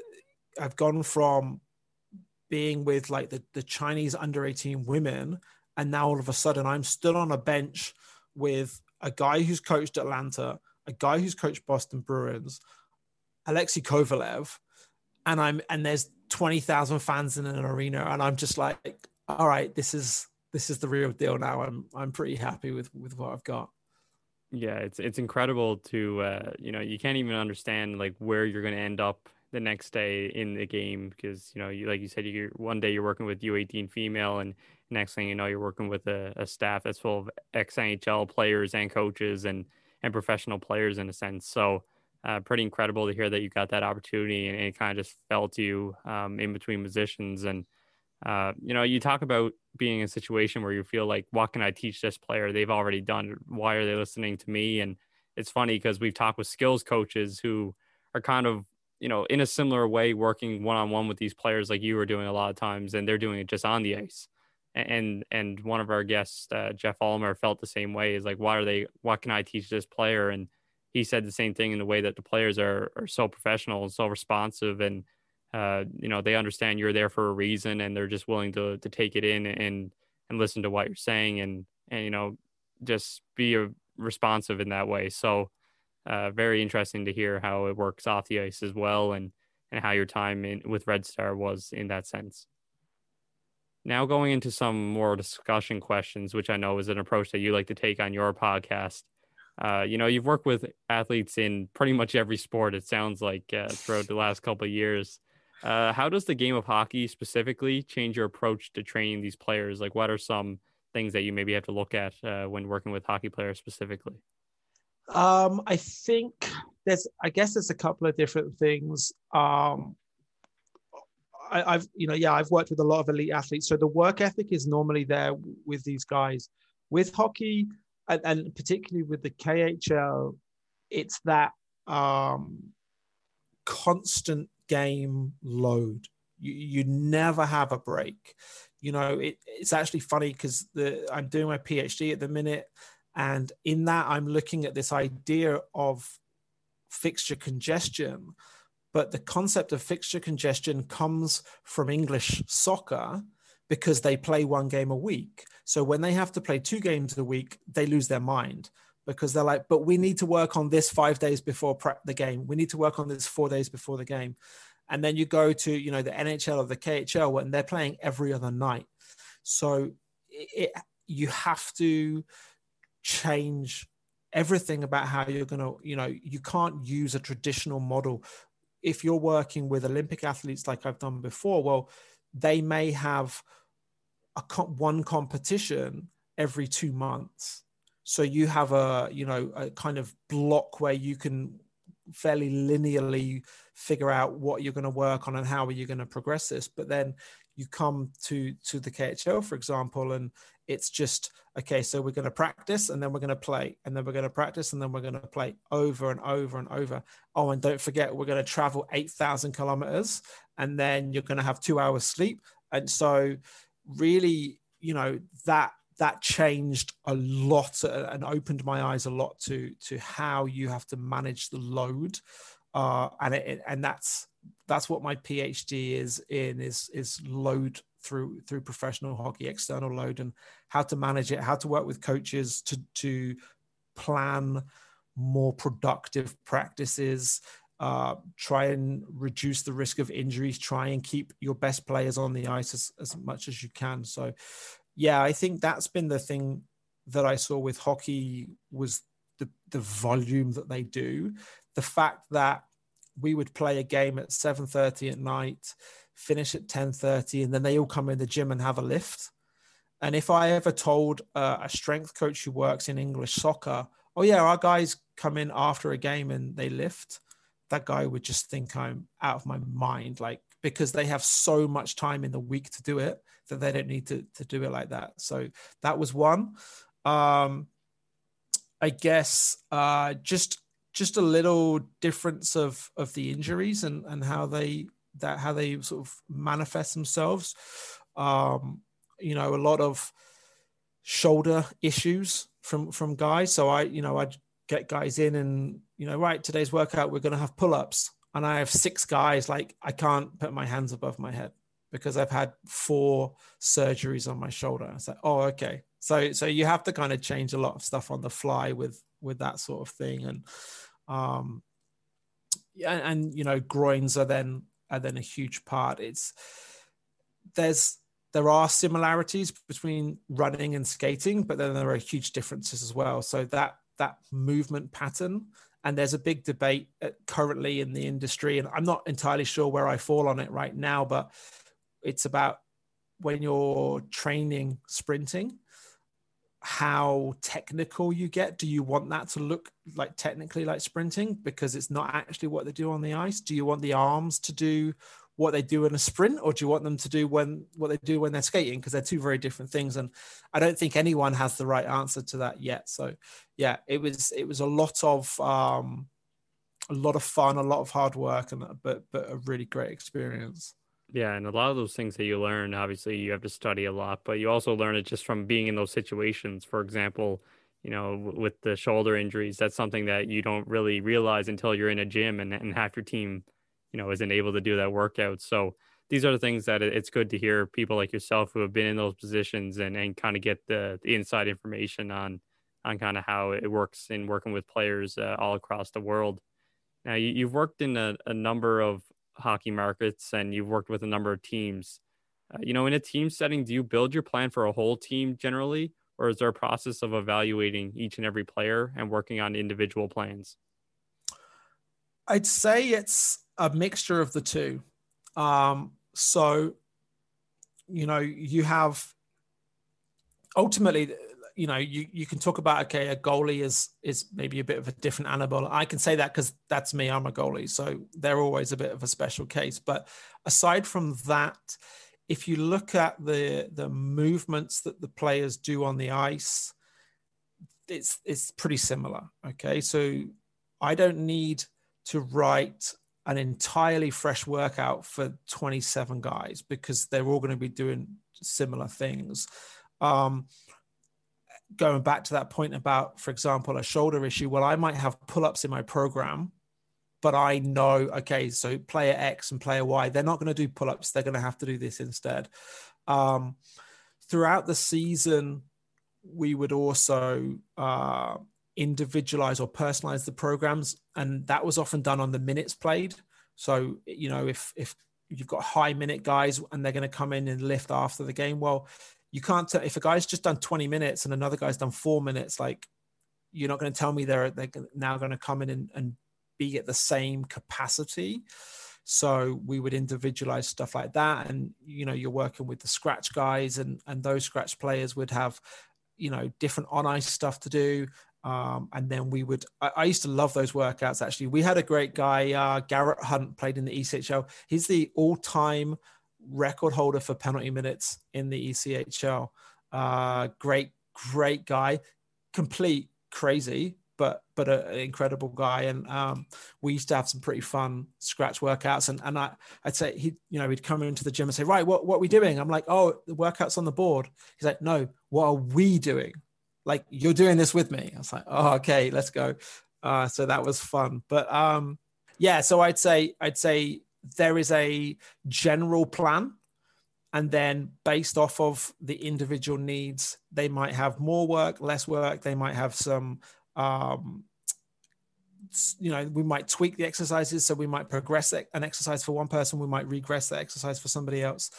Speaker 2: i've gone from being with like the, the chinese under 18 women and now all of a sudden i'm stood on a bench with a guy who's coached atlanta a guy who's coached Boston Bruins, Alexei Kovalev, and I'm and there's twenty thousand fans in an arena, and I'm just like, all right, this is this is the real deal now. I'm I'm pretty happy with with what I've got.
Speaker 1: Yeah, it's it's incredible to uh, you know you can't even understand like where you're going to end up the next day in the game because you know you like you said you one day you're working with U18 female and next thing you know you're working with a, a staff that's full of ex NHL players and coaches and and professional players in a sense. So uh, pretty incredible to hear that you got that opportunity and, it kind of just fell to you um, in between positions. And, uh, you know, you talk about being in a situation where you feel like, what can I teach this player? They've already done. Why are they listening to me? And it's funny because we've talked with skills coaches who are kind of, you know, in a similar way, working one on one with these players like you were doing a lot of times, and they're doing it just on the ice and and one of our guests, uh, Jeff Ulmer, felt the same way. Is like, why are they? What can I teach this player? And he said the same thing in the way that the players are are so professional and so responsive, and uh, you know they understand you're there for a reason, and they're just willing to to take it in and and listen to what you're saying, and and you know just be a, responsive in that way. So uh, very interesting to hear how it works off the ice as well, and and how your time in with Red Star was in that sense. Now, going into some more discussion questions, which I know is an approach that you like to take on your podcast. Uh, you know, you've worked with athletes in pretty much every sport, it sounds like, uh, throughout the last couple of years. Uh, how does the game of hockey specifically change your approach to training these players? Like, what are some things that you maybe have to look at uh, when working with hockey players specifically?
Speaker 2: Um, I think there's, I guess there's a couple of different things. Um, I, have you know, yeah, I've worked with a lot of elite athletes, so the work ethic is normally there with these guys. With hockey, and, and particularly with the KHL, it's that um, constant game load. You, you never have a break. You know, it, it's actually funny because the I'm doing my PhD at the minute, and in that I'm looking at this idea of fixture congestion. But the concept of fixture congestion comes from English soccer because they play one game a week. So when they have to play two games a week, they lose their mind because they're like, but we need to work on this five days before the game. We need to work on this four days before the game. And then you go to, you know, the NHL or the KHL and they're playing every other night. So it, you have to change everything about how you're going to, you know, you can't use a traditional model. If you're working with Olympic athletes like I've done before, well, they may have a one competition every two months. So you have a you know a kind of block where you can fairly linearly figure out what you're going to work on and how are you going to progress this. But then you come to to the khl for example and it's just okay so we're going to practice and then we're going to play and then we're going to practice and then we're going to play over and over and over. Oh and don't forget we're going to travel 8000 kilometers and then you're going to have two hours sleep. And so really, you know, that that changed a lot and opened my eyes a lot to to how you have to manage the load uh, and it, and that's that's what my phd is in is is load through through professional hockey external load and how to manage it how to work with coaches to to plan more productive practices uh, try and reduce the risk of injuries, try and keep your best players on the ice as, as much as you can. So, yeah, I think that's been the thing that I saw with hockey was the, the volume that they do. The fact that we would play a game at 7.30 at night, finish at 10.30, and then they all come in the gym and have a lift. And if I ever told uh, a strength coach who works in English soccer, oh yeah, our guys come in after a game and they lift – that guy would just think I'm out of my mind, like because they have so much time in the week to do it that they don't need to, to do it like that. So that was one. Um, I guess uh, just just a little difference of of the injuries and and how they that how they sort of manifest themselves. Um, you know, a lot of shoulder issues from from guys. So I, you know, I'd get guys in and you know right today's workout we're going to have pull-ups and i have six guys like i can't put my hands above my head because i've had four surgeries on my shoulder it's like oh okay so so you have to kind of change a lot of stuff on the fly with with that sort of thing and um yeah and you know groins are then are then a huge part it's there's there are similarities between running and skating but then there are huge differences as well so that that movement pattern. And there's a big debate uh, currently in the industry, and I'm not entirely sure where I fall on it right now, but it's about when you're training sprinting, how technical you get. Do you want that to look like technically like sprinting because it's not actually what they do on the ice? Do you want the arms to do what they do in a sprint or do you want them to do when what they do when they're skating because they're two very different things and i don't think anyone has the right answer to that yet so yeah it was it was a lot of um a lot of fun a lot of hard work and but but a really great experience
Speaker 1: yeah and a lot of those things that you learn obviously you have to study a lot but you also learn it just from being in those situations. For example you know with the shoulder injuries that's something that you don't really realize until you're in a gym and, and half your team you know isn't able to do that workout. So these are the things that it's good to hear people like yourself who have been in those positions and, and kind of get the, the inside information on on kind of how it works in working with players uh, all across the world. Now you, have worked in a, a, number of hockey markets and you've worked with a number of teams uh, you know in a team setting do you build your plan for a whole team generally or is there a process of evaluating each and every player and working on individual plans
Speaker 2: i'd say it's a mixture of the two. Um, so, you know, you have ultimately you know, you, you can talk about okay, a goalie is is maybe a bit of a different animal. I can say that because that's me. I'm a goalie, so they're always a bit of a special case. But aside from that, if you look at the the movements that the players do on the ice, it's it's pretty similar. Okay, so I don't need to write an entirely fresh workout for 27 guys because they're all going to be doing similar things. Um, going back to that point about, for example, a shoulder issue, well, I might have pull ups in my program, but I know, okay, so player X and player Y, they're not going to do pull ups. They're going to have to do this instead. Um, throughout the season, we would also uh, individualize or personalize the programs, and that was often done on the minutes played. So you know, if if you've got high minute guys and they're going to come in and lift after the game, well, you can't. T- if a guy's just done 20 minutes and another guy's done four minutes, like you're not going to tell me they're they're now going to come in and, and be at the same capacity. So we would individualize stuff like that, and you know, you're working with the scratch guys, and and those scratch players would have you know different on ice stuff to do um, and then we would I, I, used to love those workouts actually we had a great guy uh, garet hunt played in the echl he's the all-time record holder for penalty minutes in the echl uh, great great guy complete crazy but but an incredible guy. And um, we used to have some pretty fun scratch workouts. And and I I'd say he you know he'd come into the gym and say, right, what what are we doing? I'm like, oh, the workouts on the board. He's like, no, what are we doing? Like you're doing this with me. I was like, oh, okay, let's go. Uh, so that was fun. But um, yeah, so I'd say I'd say there is a general plan and then based off of the individual needs they might have more work less work. They might have some um, you know we might tweak the exercises. So we might progress an exercise for one person. We might regress the exercise for somebody else.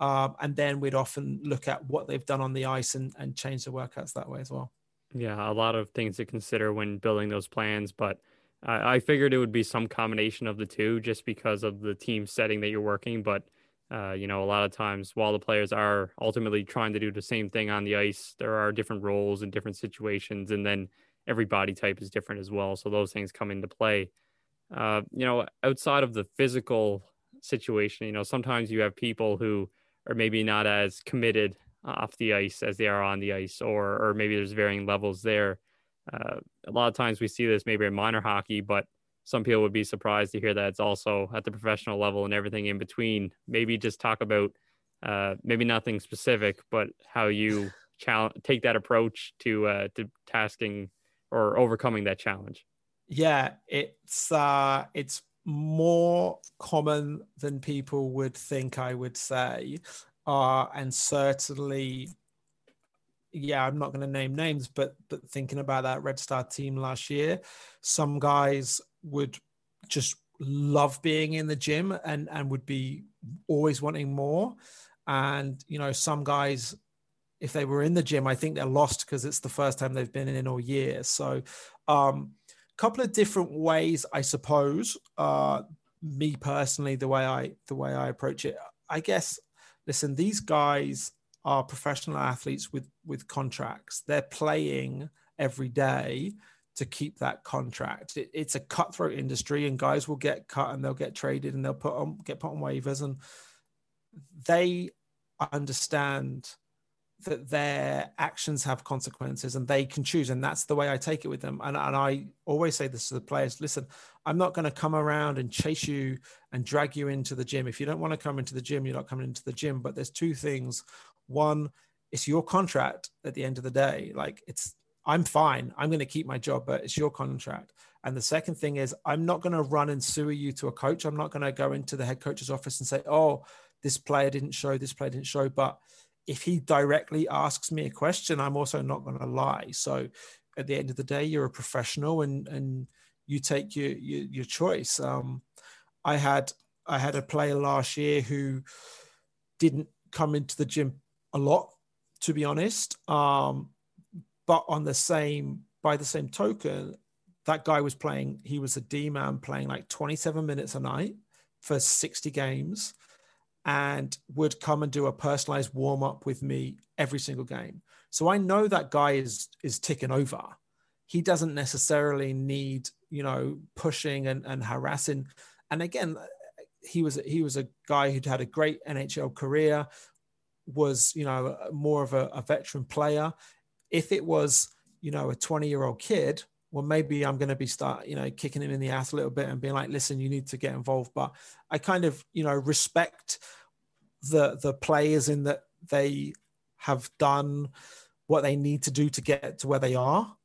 Speaker 2: Um, and then we'd often look at what they've done on the ice and, and change the workouts that way as well.
Speaker 1: Yeah a lot of things to consider when building those plans but I figured it would be some combination of the two just because of the team setting that you're working but uh, you know, a lot of times while the players are ultimately trying to do the same thing on the ice, there are different roles and different situations. And then every body type is different as well. So those things come into play. Uh, you know, outside of the physical situation, you know, sometimes you have people who are maybe not as committed off the ice as they are on the ice, or or maybe there's varying levels there. Uh, a lot of times we see this maybe in minor hockey, but some people would be surprised to hear that it's also at the professional level and everything in between. Maybe just talk about uh, maybe nothing specific, but how you *sighs* challenge take that approach to uh, to tasking or overcoming that challenge?
Speaker 2: Yeah, it's uh, it's more common than people would think. I would say, uh, and certainly, yeah, I'm not going to name names, but but thinking about that Red Star team last year, some guys would just love being in the gym and and would be always wanting more and you know some guys if they were in the gym, I think they're lost because it's the first time they've been in all year. So, a um, couple of different ways, I suppose. Uh, me personally, the way I the way I approach it, I guess. Listen, these guys are professional athletes with with contracts. They're playing every day to keep that contract. It, it's a cutthroat industry, and guys will get cut and they'll get traded and they'll put on get put on waivers, and they understand that their actions have consequences and they can choose. And that's the way I take it with them. And, and I always say this to the players listen, I'm not going to come around and chase you and drag you into the gym. If you don't want to come into the gym, you're not coming into the gym. But there's two things. One, it's your contract at the end of the day. Like it's, I'm fine. I'm going to keep my job, but it's your contract. And the second thing is, I'm not going to run and sue you to a coach. I'm not going to go into the head coach's office and say, oh, this player didn't show, this player didn't show. But if he directly asks me a question, I'm also not going to lie. So at the end of the day, you're a professional and and you take your your, your choice. Um, I had I had a player last year who didn't come into the gym a lot, to be honest. Um, but on the same by the same token, that guy was playing. He was a D man playing like 27 minutes a night for 60 games and would come and do a personalized warm up with me every single game. So I know that guy is is ticking over. He doesn't necessarily need, you know, pushing and, and harassing. And again, he was he was a guy who'd had a great NHL career, was you know more of a, a veteran player. If it was you know a 20 year old kid, well maybe I'm going to be start you know kicking him in the ass a little bit and being like, listen, you need to get involved. But I kind of you know respect the the players in that they have done what they need to do to get to where they are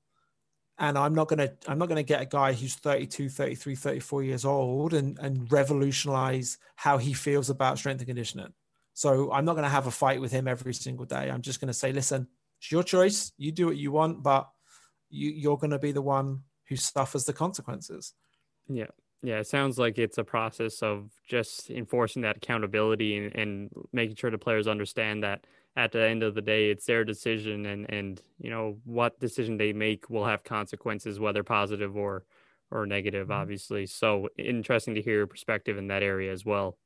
Speaker 2: and i'm not going to i'm not going to get a guy who's 32 33 34 years old and and revolutionize how he feels about strength and conditioning so i'm not going to have a fight with him every single day. I'm just going to say listen it's your choice. You do what you want but you you're going to be the one who suffers the consequences.
Speaker 1: Yeah. Yeah it sounds like it's a process of just enforcing that accountability and, and making sure the players understand that at the end of the day it's their decision and and you know what decision they make will have consequences whether positive or or negative mm-hmm. obviously. So interesting to hear your perspective in that area as well.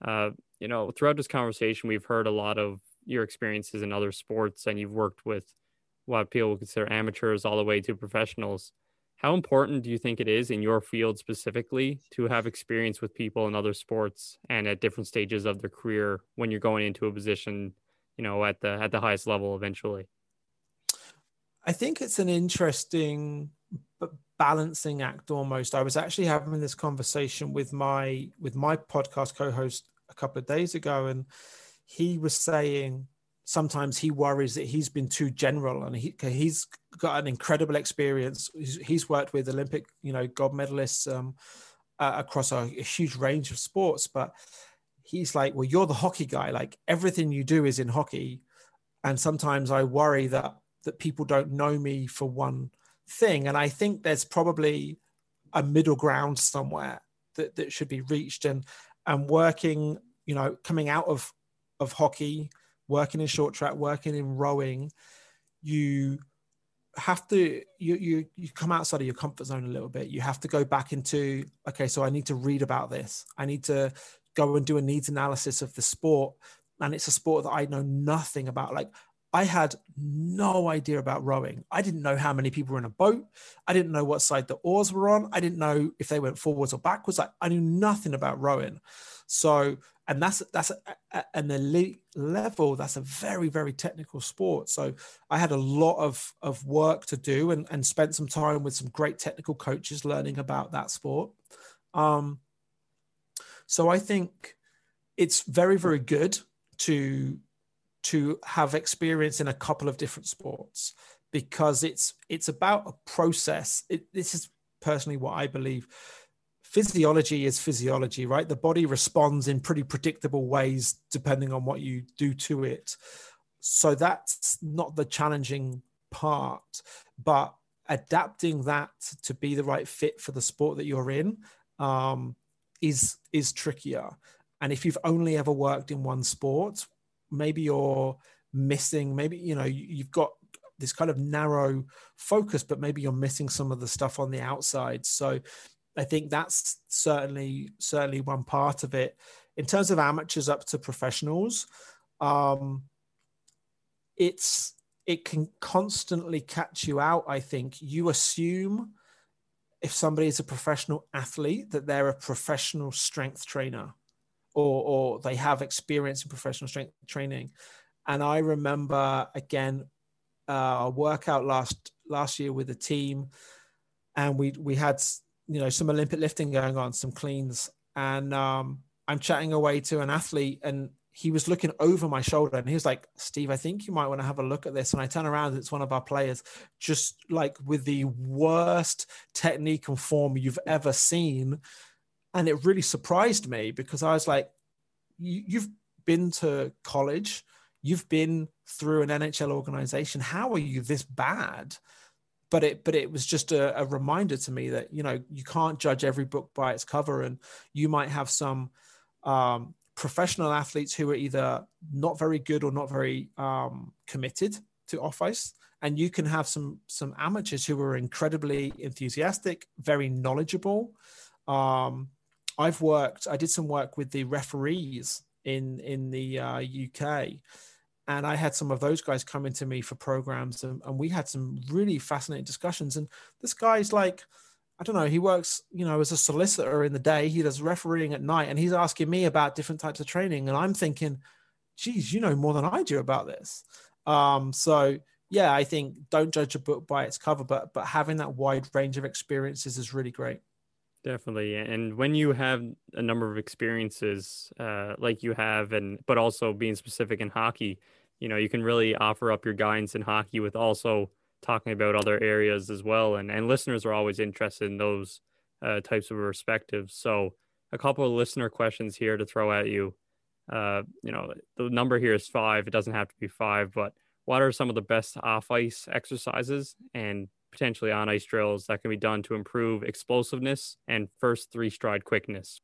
Speaker 1: Uh, you know throughout this conversation we've heard a lot of your experiences in other sports and you've worked with what people would consider amateurs all the way to professionals. How important do you think it is in your field specifically to have experience with people in other sports and at different stages of their career when you're going into a position you know at the at the highest level eventually?
Speaker 2: I think it's an interesting balancing act almost. I was actually having this conversation with my with my podcast co-host a couple of days ago and he was saying sometimes he worries that he's been too general and he, he's got an incredible experience he's, he's worked with olympic you know gold medalists um, uh, across a, a, huge range of sports but he's like, well, you're the hockey guy. Like everything you do is in hockey. And sometimes I worry that that people don't know me for one thing. And I think there's probably a middle ground somewhere that, that should be reached. And and working, you know, coming out of of hockey, working in short track, working in rowing, you have to you you you come outside of your comfort zone a little bit. You have to go back into okay so i need to read about this. I need to go and do a needs analysis of the sport. And it's a sport that I know nothing about. Like I had no idea about rowing. I didn't know how many people were in a boat. I didn't know what side the oars were on. I didn't know if they went forwards or backwards. I, knew nothing about rowing. So, and that's that's a, an elite level. That's a very very technical sport. So I had a lot of of work to do and and spent some time with some great technical coaches learning about that sport. Um, so I think it's very, very good to to have experience in a couple of different sports because it's it's about a process. It, this is personally what I believe. Physiology is physiology, right? The body responds in pretty predictable ways depending on what you do to it. So that's not the challenging part, but adapting that to be the right fit for the sport that you're in um, is is trickier. And if you've only ever worked in one sport, maybe you're missing. Maybe you know you've got this kind of narrow focus, but maybe you're missing some of the stuff on the outside. So I think that's certainly certainly one part of it. In terms of amateurs up to professionals, um, it's it can constantly catch you out. I think you assume if somebody is a professional athlete that they're a professional strength trainer or or they have experience in professional strength training and i remember again uh, a workout last last year with a team and we we had you know some olympic lifting going on some cleans and um, i'm chatting away to an athlete and he was looking over my shoulder and he was like, Steve, I think you might want to have a look at this. And I turn around, it's one of our players, just like with the worst technique and form you've ever seen. And it really surprised me because I was like, you've been to college, you've been through an NHL organization. How are you this bad? But it, but it was just a, a reminder to me that you know you can't judge every book by its cover, and you might have some um, professional athletes who are either not very good or not very um, committed to off ice and you can have some some amateurs who are incredibly enthusiastic very knowledgeable um, i've worked i did some work with the referees in in the uh, UK, and I had some of those guys coming to me for programs, and, and we had some really fascinating discussions. And this guy's like, I don't know, he works, you know, as a solicitor in the day, he does refereeing at night, and he's asking me about different types of training, and I'm thinking, geez, you know more than I do about this. Um, so yeah, I think don't judge a book by its cover, but but having that wide range of experiences is really great.
Speaker 1: Definitely, and when you have a number of experiences uh, like you have, and but also being specific in hockey, you know, you can really offer up your guidance in hockey with also talking about other areas as well. And and listeners are always interested in those uh, types of perspectives. So, a couple of listener questions here to throw at you. Uh, you know, the number here is five. It doesn't have to be five, but what are some of the best off ice exercises and potentially on ice drills that can be done to improve explosiveness and first three stride quickness?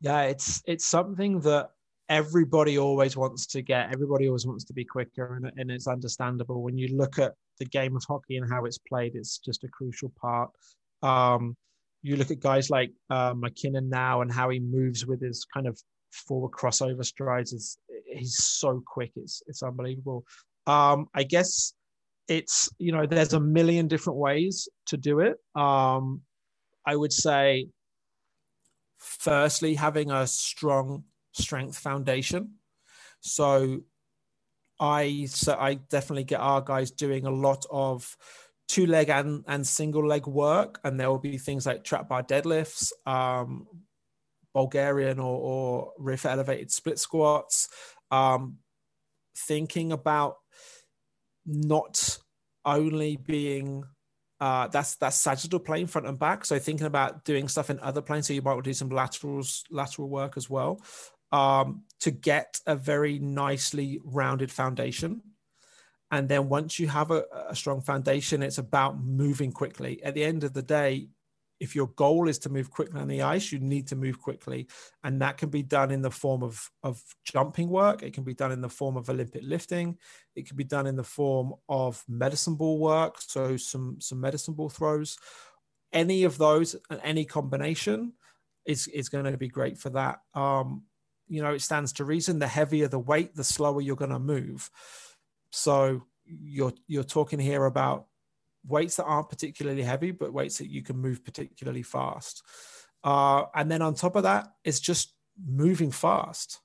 Speaker 2: Yeah, it's it's something that everybody always wants to get. Everybody always wants to be quicker, and, and it's understandable when you look at the game of hockey and how it's played. It's just a crucial part. Um, you look at guys like uh, MacKinnon now and how he moves with his kind of forward crossover strides. Is he's so quick. It's it's unbelievable. Um, I guess it's you know there's a million different ways to do it. Um, I would say, firstly, having a strong strength foundation. So I so I definitely get our guys doing a lot of two leg and, and single leg work, and there will be things like trap bar deadlifts, um, Bulgarian or, or rear elevated split squats. Um, thinking about not only being uh, that's that's sagittal plane front and back. So thinking about doing stuff in other planes, so you might do some laterals lateral work as well um, to get a very nicely rounded foundation. And then once you have a, a strong foundation, it's about moving quickly. At the end of the day, if your goal is to move quickly on the ice, you need to move quickly. And that can be done in the form of, of jumping work. It can be done in the form of Olympic lifting. It can be done in the form of medicine ball work. So some, some medicine ball throws. Any of those and any combination is, is going to be great for that. Um, you know, it stands to reason. The heavier the weight, the slower you're going to move. So you're, you're talking here about weights that aren't particularly heavy, but weights that you can move particularly fast. Uh, and then on top of that, it's just moving fast.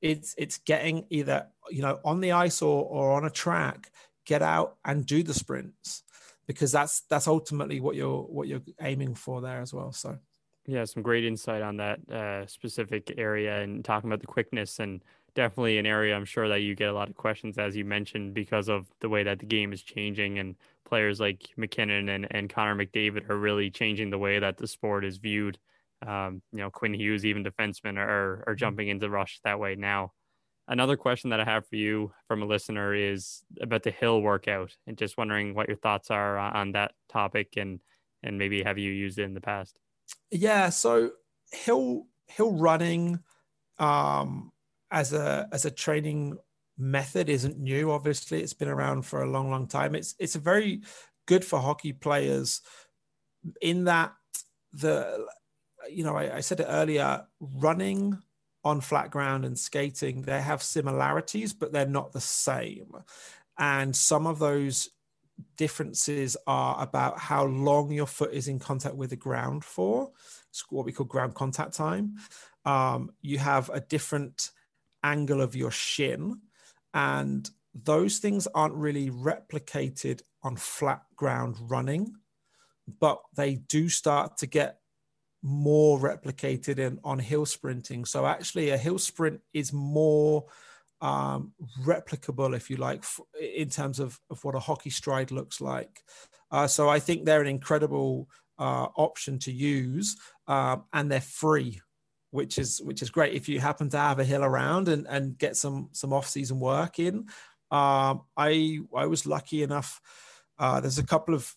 Speaker 2: It's it's getting either you know on the ice or or on a track, get out and do the sprints because that's that's ultimately what you're what you're aiming for there as well. So
Speaker 1: yeah, some great insight on that uh, specific area and talking about the quickness and definitely an area I'm sure that you get a lot of questions as you mentioned because of the way that the game is changing and players like MacKinnon and, and Connor McDavid are really changing the way that the sport is viewed. Um, you know, Quinn Hughes, even defensemen are, are mm-hmm. jumping into rush that way now. Another question that I have for you from a listener is about the hill workout and just wondering what your thoughts are on that topic and, and maybe have you used it in the past?
Speaker 2: Yeah. So hill, hill running, um, as a, as a training method isn't new. Obviously, it's been around for a long, long time. It's it's a very good for hockey players in that the you know I, I said it earlier, running on flat ground and skating they have similarities, but they're not the same. And some of those differences are about how long your foot is in contact with the ground for. It's what we call ground contact time. Um, you have a different angle of your shin and those things aren't really replicated on flat ground running, but they do start to get more replicated in on hill sprinting. So actually, a hill sprint is more um, replicable, if you like, f- in terms of, of what a hockey stride looks like. Uh, so I think they're an incredible uh, option to use, um, and they're free which is which is great if you happen to have a hill around and and get some some off season work in. Um, I I was lucky enough. Uh, there's a couple of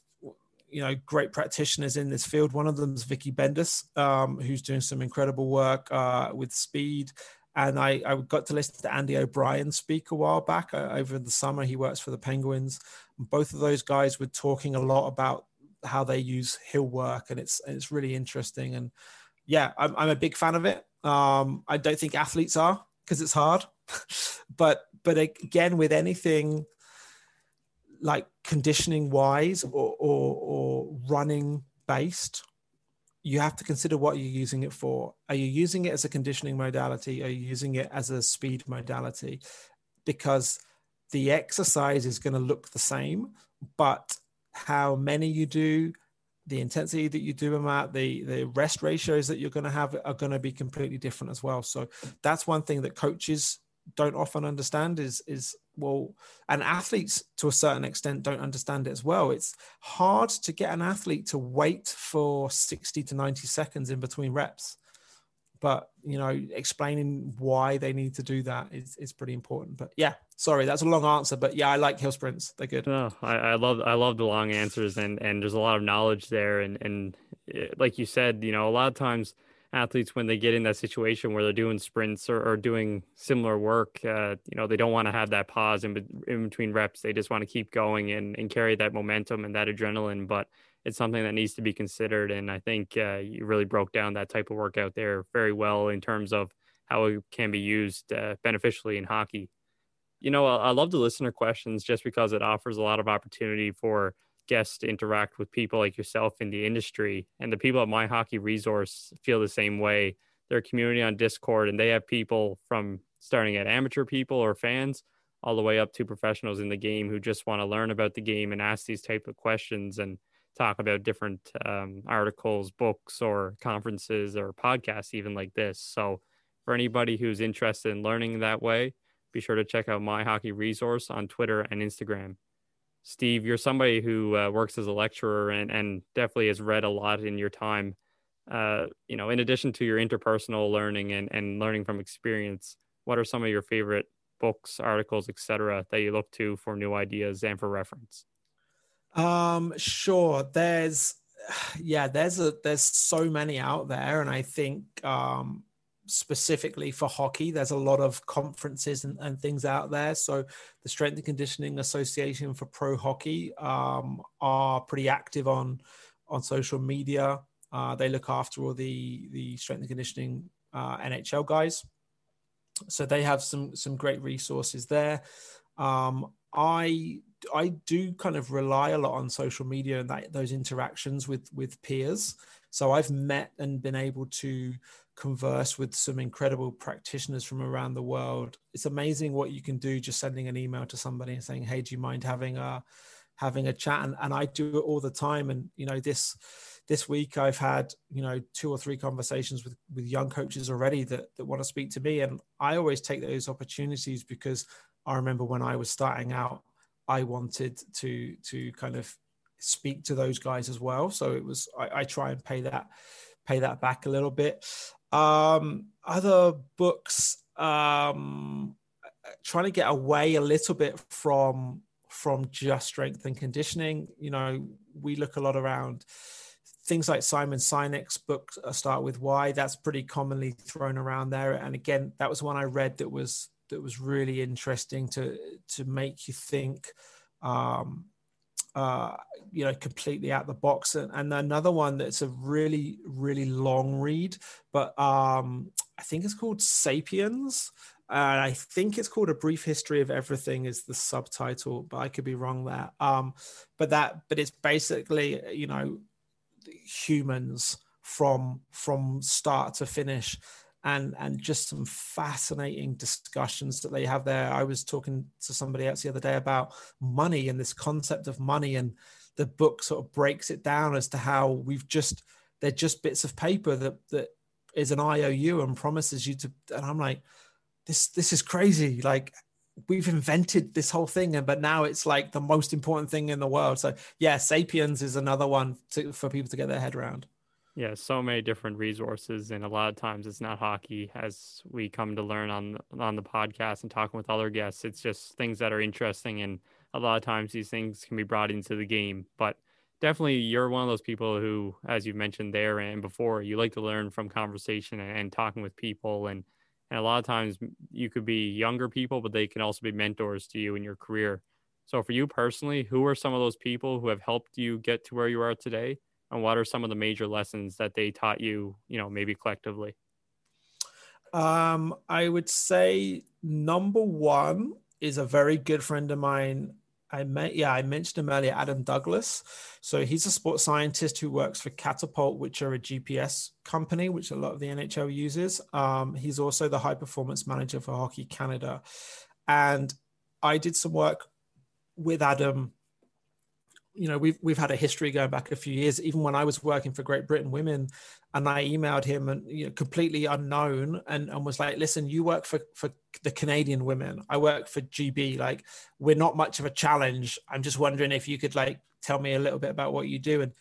Speaker 2: you know great practitioners in this field. One of them is Vicky Bendis, um, who's doing some incredible work uh, with speed. And I, I got to listen to Andy O'Brien speak a while back uh, over the summer. He works for the Penguins. Both of those guys were talking a lot about how they use hill work, and it's it's really interesting. And yeah, I'm, I'm a big fan of it. Um, I don't think athletes are because it's hard. *laughs* but but again, with anything like conditioning wise or, or, or running based, you have to consider what you're using it for. Are you using it as a conditioning modality? Are you using it as a speed modality? Because the exercise is going to look the same, but how many you do, the intensity that you do them at, the the rest ratios that you're going to have are going to be completely different as well. So that's one thing that coaches don't often understand is is well and athletes to a certain extent don't understand it as well it's hard to get an athlete to wait for 60 to 90 seconds in between reps but you know explaining why they need to do that is, is pretty important. But yeah sorry that's a long answer but yeah i like hill sprints. They're good.
Speaker 1: No I, I love i love the long answers and and there's a lot of knowledge there and and eh, like you said you know a lot of times athletes when they get in that situation where they're doing sprints or, or doing similar work uh, you know they don't want to have that pause in, in between reps. They just want to keep going and, and carry that momentum and that adrenaline. But it's something that needs to be considered. And I think uh, you really broke down that type of workout there very well in terms of how it can be used uh, beneficially in hockey. You know, I, love the listener questions just because it offers a lot of opportunity for guests to interact with people like yourself in the industry. And the people at My Hockey Resource feel the same way. They're a community on Discord, and they have people from starting at amateur people or fans all the way up to professionals in the game who just want to learn about the game and ask these type of questions. And talk about different um, articles, books, or conferences or podcasts, even like this. So, for anybody who's interested in learning that way, be sure to check out My Hockey Resource on Twitter and Instagram. Steve, you're somebody who uh, works as a lecturer and, and definitely has read a lot in your time. Uh, you know, in addition to your interpersonal learning and, and learning from experience, what are some of your favorite books, articles, etc., that you look to for new ideas and for reference?
Speaker 2: Um, sure. There's yeah, there's a there's so many out there, and I think um specifically for hockey, there's a lot of conferences and, and things out there. So the Strength and Conditioning Association for Pro Hockey um, are pretty active on on social media. Uh, they look after all the the strength and conditioning uh, NHL guys, so they have some some great resources there. Um, I I do kind of rely a lot on social media and that those interactions with with peers. So I've met and been able to converse with some incredible practitioners from around the world. It's amazing what you can do just sending an email to somebody and saying, "Hey, do you mind having a having a chat?" And, and I do it all the time. And you know this this week I've had you know two or three conversations with with young coaches already that that want to speak to me, and I always take those opportunities because I remember when I was starting out I wanted to to kind of speak to those guys as well. So it was I, I try and pay that pay that back a little bit. Um, other books, um, trying to get away a little bit from from just strength and conditioning. You know, we look a lot around things like Simon Sinek's book uh, Start with Why. That's pretty commonly thrown around there. And again, that was one I read that was that was really interesting to to make you think um, uh, you know completely out the box. And, and, another one that's a really really long read but um, i think it's called sapiens. And i think it's called a brief history of everything is the subtitle but i could be wrong there. Um, but that but it's basically you know humans from from start to finish and and just some fascinating discussions that they have there. I was talking to somebody else the other day about money and this concept of money, and the book sort of breaks it down as to how we've just they're just bits of paper that that is an IOU and promises you to. And I'm like, this this is crazy. Like we've invented this whole thing and but now it's like the most important thing in the world so yeah sapiens is another one to, for people to get their head around
Speaker 1: yeah, so many different resources, and a lot of times it's not hockey. As we come to learn on on the podcast and talking with other guests, it's just things that are interesting, and a lot of times these things can be brought into the game. But definitely, you're one of those people who, as you've mentioned there and before, you like to learn from conversation and, and talking with people, and and a lot of times you could be younger people, but they can also be mentors to you in your career. So for you personally, who are some of those people who have helped you get to where you are today? And what are some of the major lessons that they taught you you know maybe collectively
Speaker 2: Um, I would say number one is a very good friend of mine. I met, yeah, I mentioned him earlier, Adam Douglas. So he's a sports scientist who works for Catapult, which are a GPS company, which a lot of the NHL uses. Um, he's also the high performance manager for Hockey Canada. And I did some work with Adam you know we've we've had a history going back a few years. Even when i was working for great britain women and i emailed him and you know completely unknown and, and was like listen you work for for the canadian women. I work for gb like we're not much of a challenge. I'm just wondering if you could like tell me a little bit about what you do. And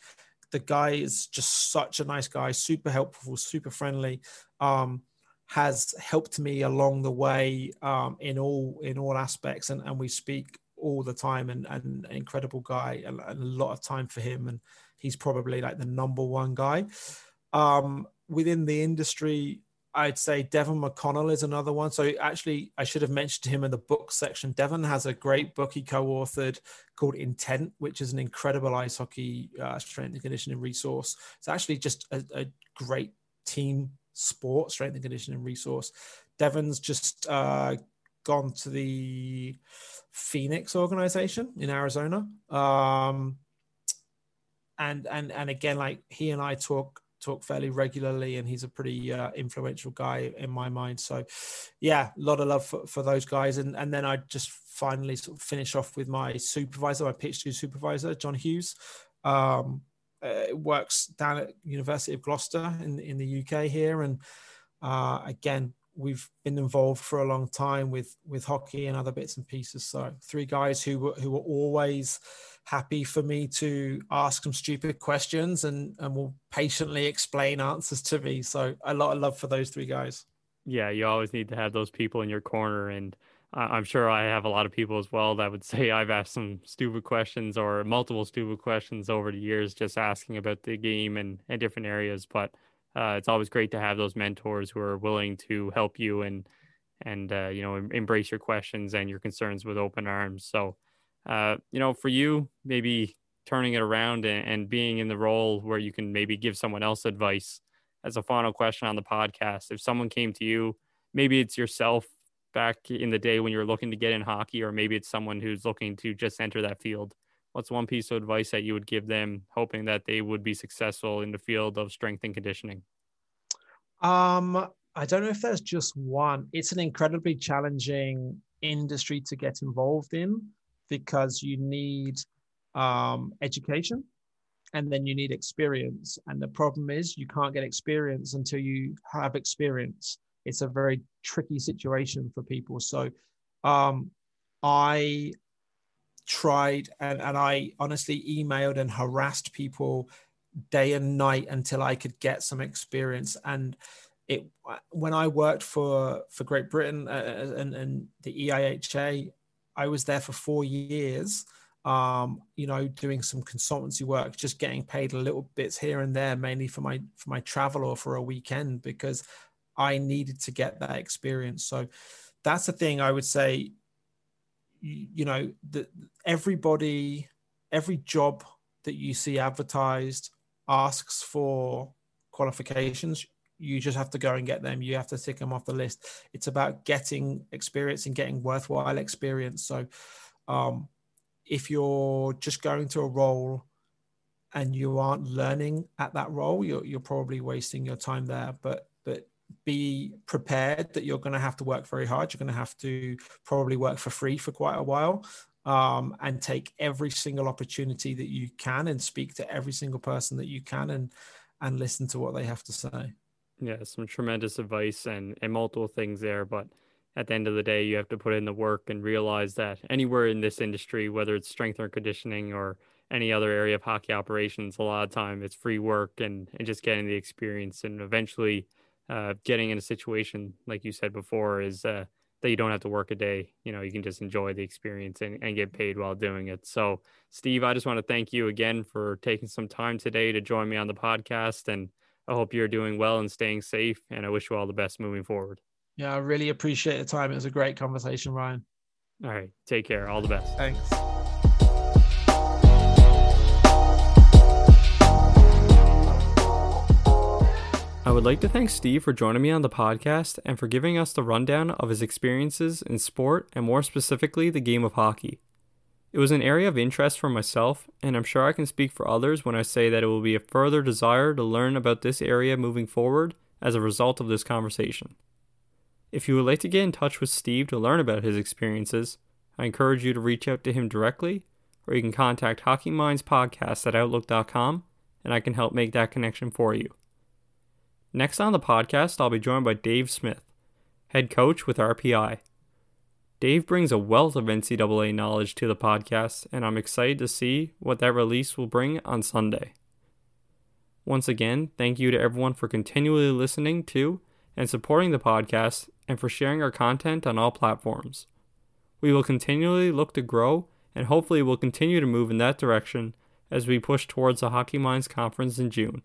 Speaker 2: the guy is just such a nice guy super helpful super friendly um has helped me along the way um, in all in all aspects. And, and we speak all the time and, and an incredible guy and, a lot of time for him. And he's probably like the number one guy. Um, within the industry i'd say Devan McConnell is another one. So actually i should have mentioned him in the book section. Devan has a great book he co-authored called intent which is an incredible ice hockey uh, strength and conditioning resource. It's actually just a, a great team sport strength and conditioning resource. Devan's just uh, gone to the Phoenix organization in Arizona. Um, and and and again, like he and I talk talk fairly regularly, and he's a pretty uh, influential guy in my mind. So, yeah, a lot of love for, for those guys. And and then I just finally sort of finish off with my supervisor, my to supervisor, John Hughes. Um, uh, works down at University of Gloucester in in the UK here, and uh, again, we've been involved for a long time with with hockey and other bits and pieces. So three guys who were who were always happy for me to ask some stupid questions and and will patiently explain answers to me. So a lot of love for those three guys.
Speaker 1: Yeah, you always need to have those people in your corner and. I'm sure I have a lot of people as well that would say *laughs* I've asked some stupid questions or multiple stupid questions over the years, just asking about the game and, and different areas. But uh, it's always great to have those mentors who are willing to help you and and uh, you know embrace your questions and your concerns with open arms. So, uh, you know, for you, maybe turning it around and, and, being in the role where you can maybe give someone else advice as a final question on the podcast. If someone came to you, maybe it's yourself back in the day when you were looking to get in hockey, or maybe it's someone who's looking to just enter that field what's one piece of advice that you would give them hoping that they would be successful in the field of strength and conditioning?
Speaker 2: Um i don't know if there's just one. It's an incredibly challenging industry to get involved in because you need um, education and then you need experience. And the problem is you can't get experience until you have experience. It's a very tricky situation for people. So um, i tried and, and I honestly emailed and harassed people day and night until I could get some experience. And it when I worked for for Great Britain uh, and, and the EIHA, I was there for four years. Um, you know, doing some consultancy work, just getting paid a little bits here and there, mainly for my for my travel or for a weekend because I needed to get that experience. So that's the thing I would say you know that everybody every job that you see advertised asks for qualifications. You just have to go and get them. You have to tick them off the list. It's about getting experience and getting worthwhile experience. So um, if you're just going to a role and you aren't learning at that role you're, you're probably wasting your time there. But but be prepared that you're going to have to work very hard. You're going to have to probably work for free for quite a while um, and take every single opportunity that you can and speak to every single person that you can and and listen to what they have to say.
Speaker 1: Yeah, some tremendous advice and, and multiple things there. But at the end of the day, you have to put in the work and realize that anywhere in this industry, whether it's strength or conditioning or any other area of hockey operations, a lot of time it's free work and, and just getting the experience. And eventually, uh, getting in a situation like you said before is uh, that you don't have to work a day. You know, you can just enjoy the experience and, and get paid while doing it. So, Steve, I just want to thank you again for taking some time today to join me on the podcast. And I hope you're doing well and staying safe. And I wish you all the best moving forward.
Speaker 2: Yeah, I really appreciate the time. It was a great conversation, Ryan.
Speaker 1: All right. Take care. All the best.
Speaker 2: Thanks.
Speaker 1: I would like to thank Steve for joining me on the podcast and for giving us the rundown of his experiences in sport and more specifically the game of hockey. It was an area of interest for myself, and I'm sure I can speak for others when I say that it will be a further desire to learn about this area moving forward as a result of this conversation. If you would like to get in touch with Steve to learn about his experiences, I encourage you to reach out to him directly, or you can contact Hockey Minds Podcast at Outlook.com, and I can help make that connection for you. Next on the podcast, I'll be joined by Dave Smith, head coach with RPI. Dave brings a wealth of NCAA knowledge to the podcast, and I'm excited to see what that release will bring on Sunday. Once again, thank you to everyone for continually listening to and supporting the podcast and for sharing our content on all platforms. We will continually look to grow and hopefully will continue to move in that direction as we push towards the Hockey Minds Conference in June.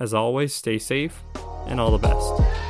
Speaker 1: As always, stay safe and all the best.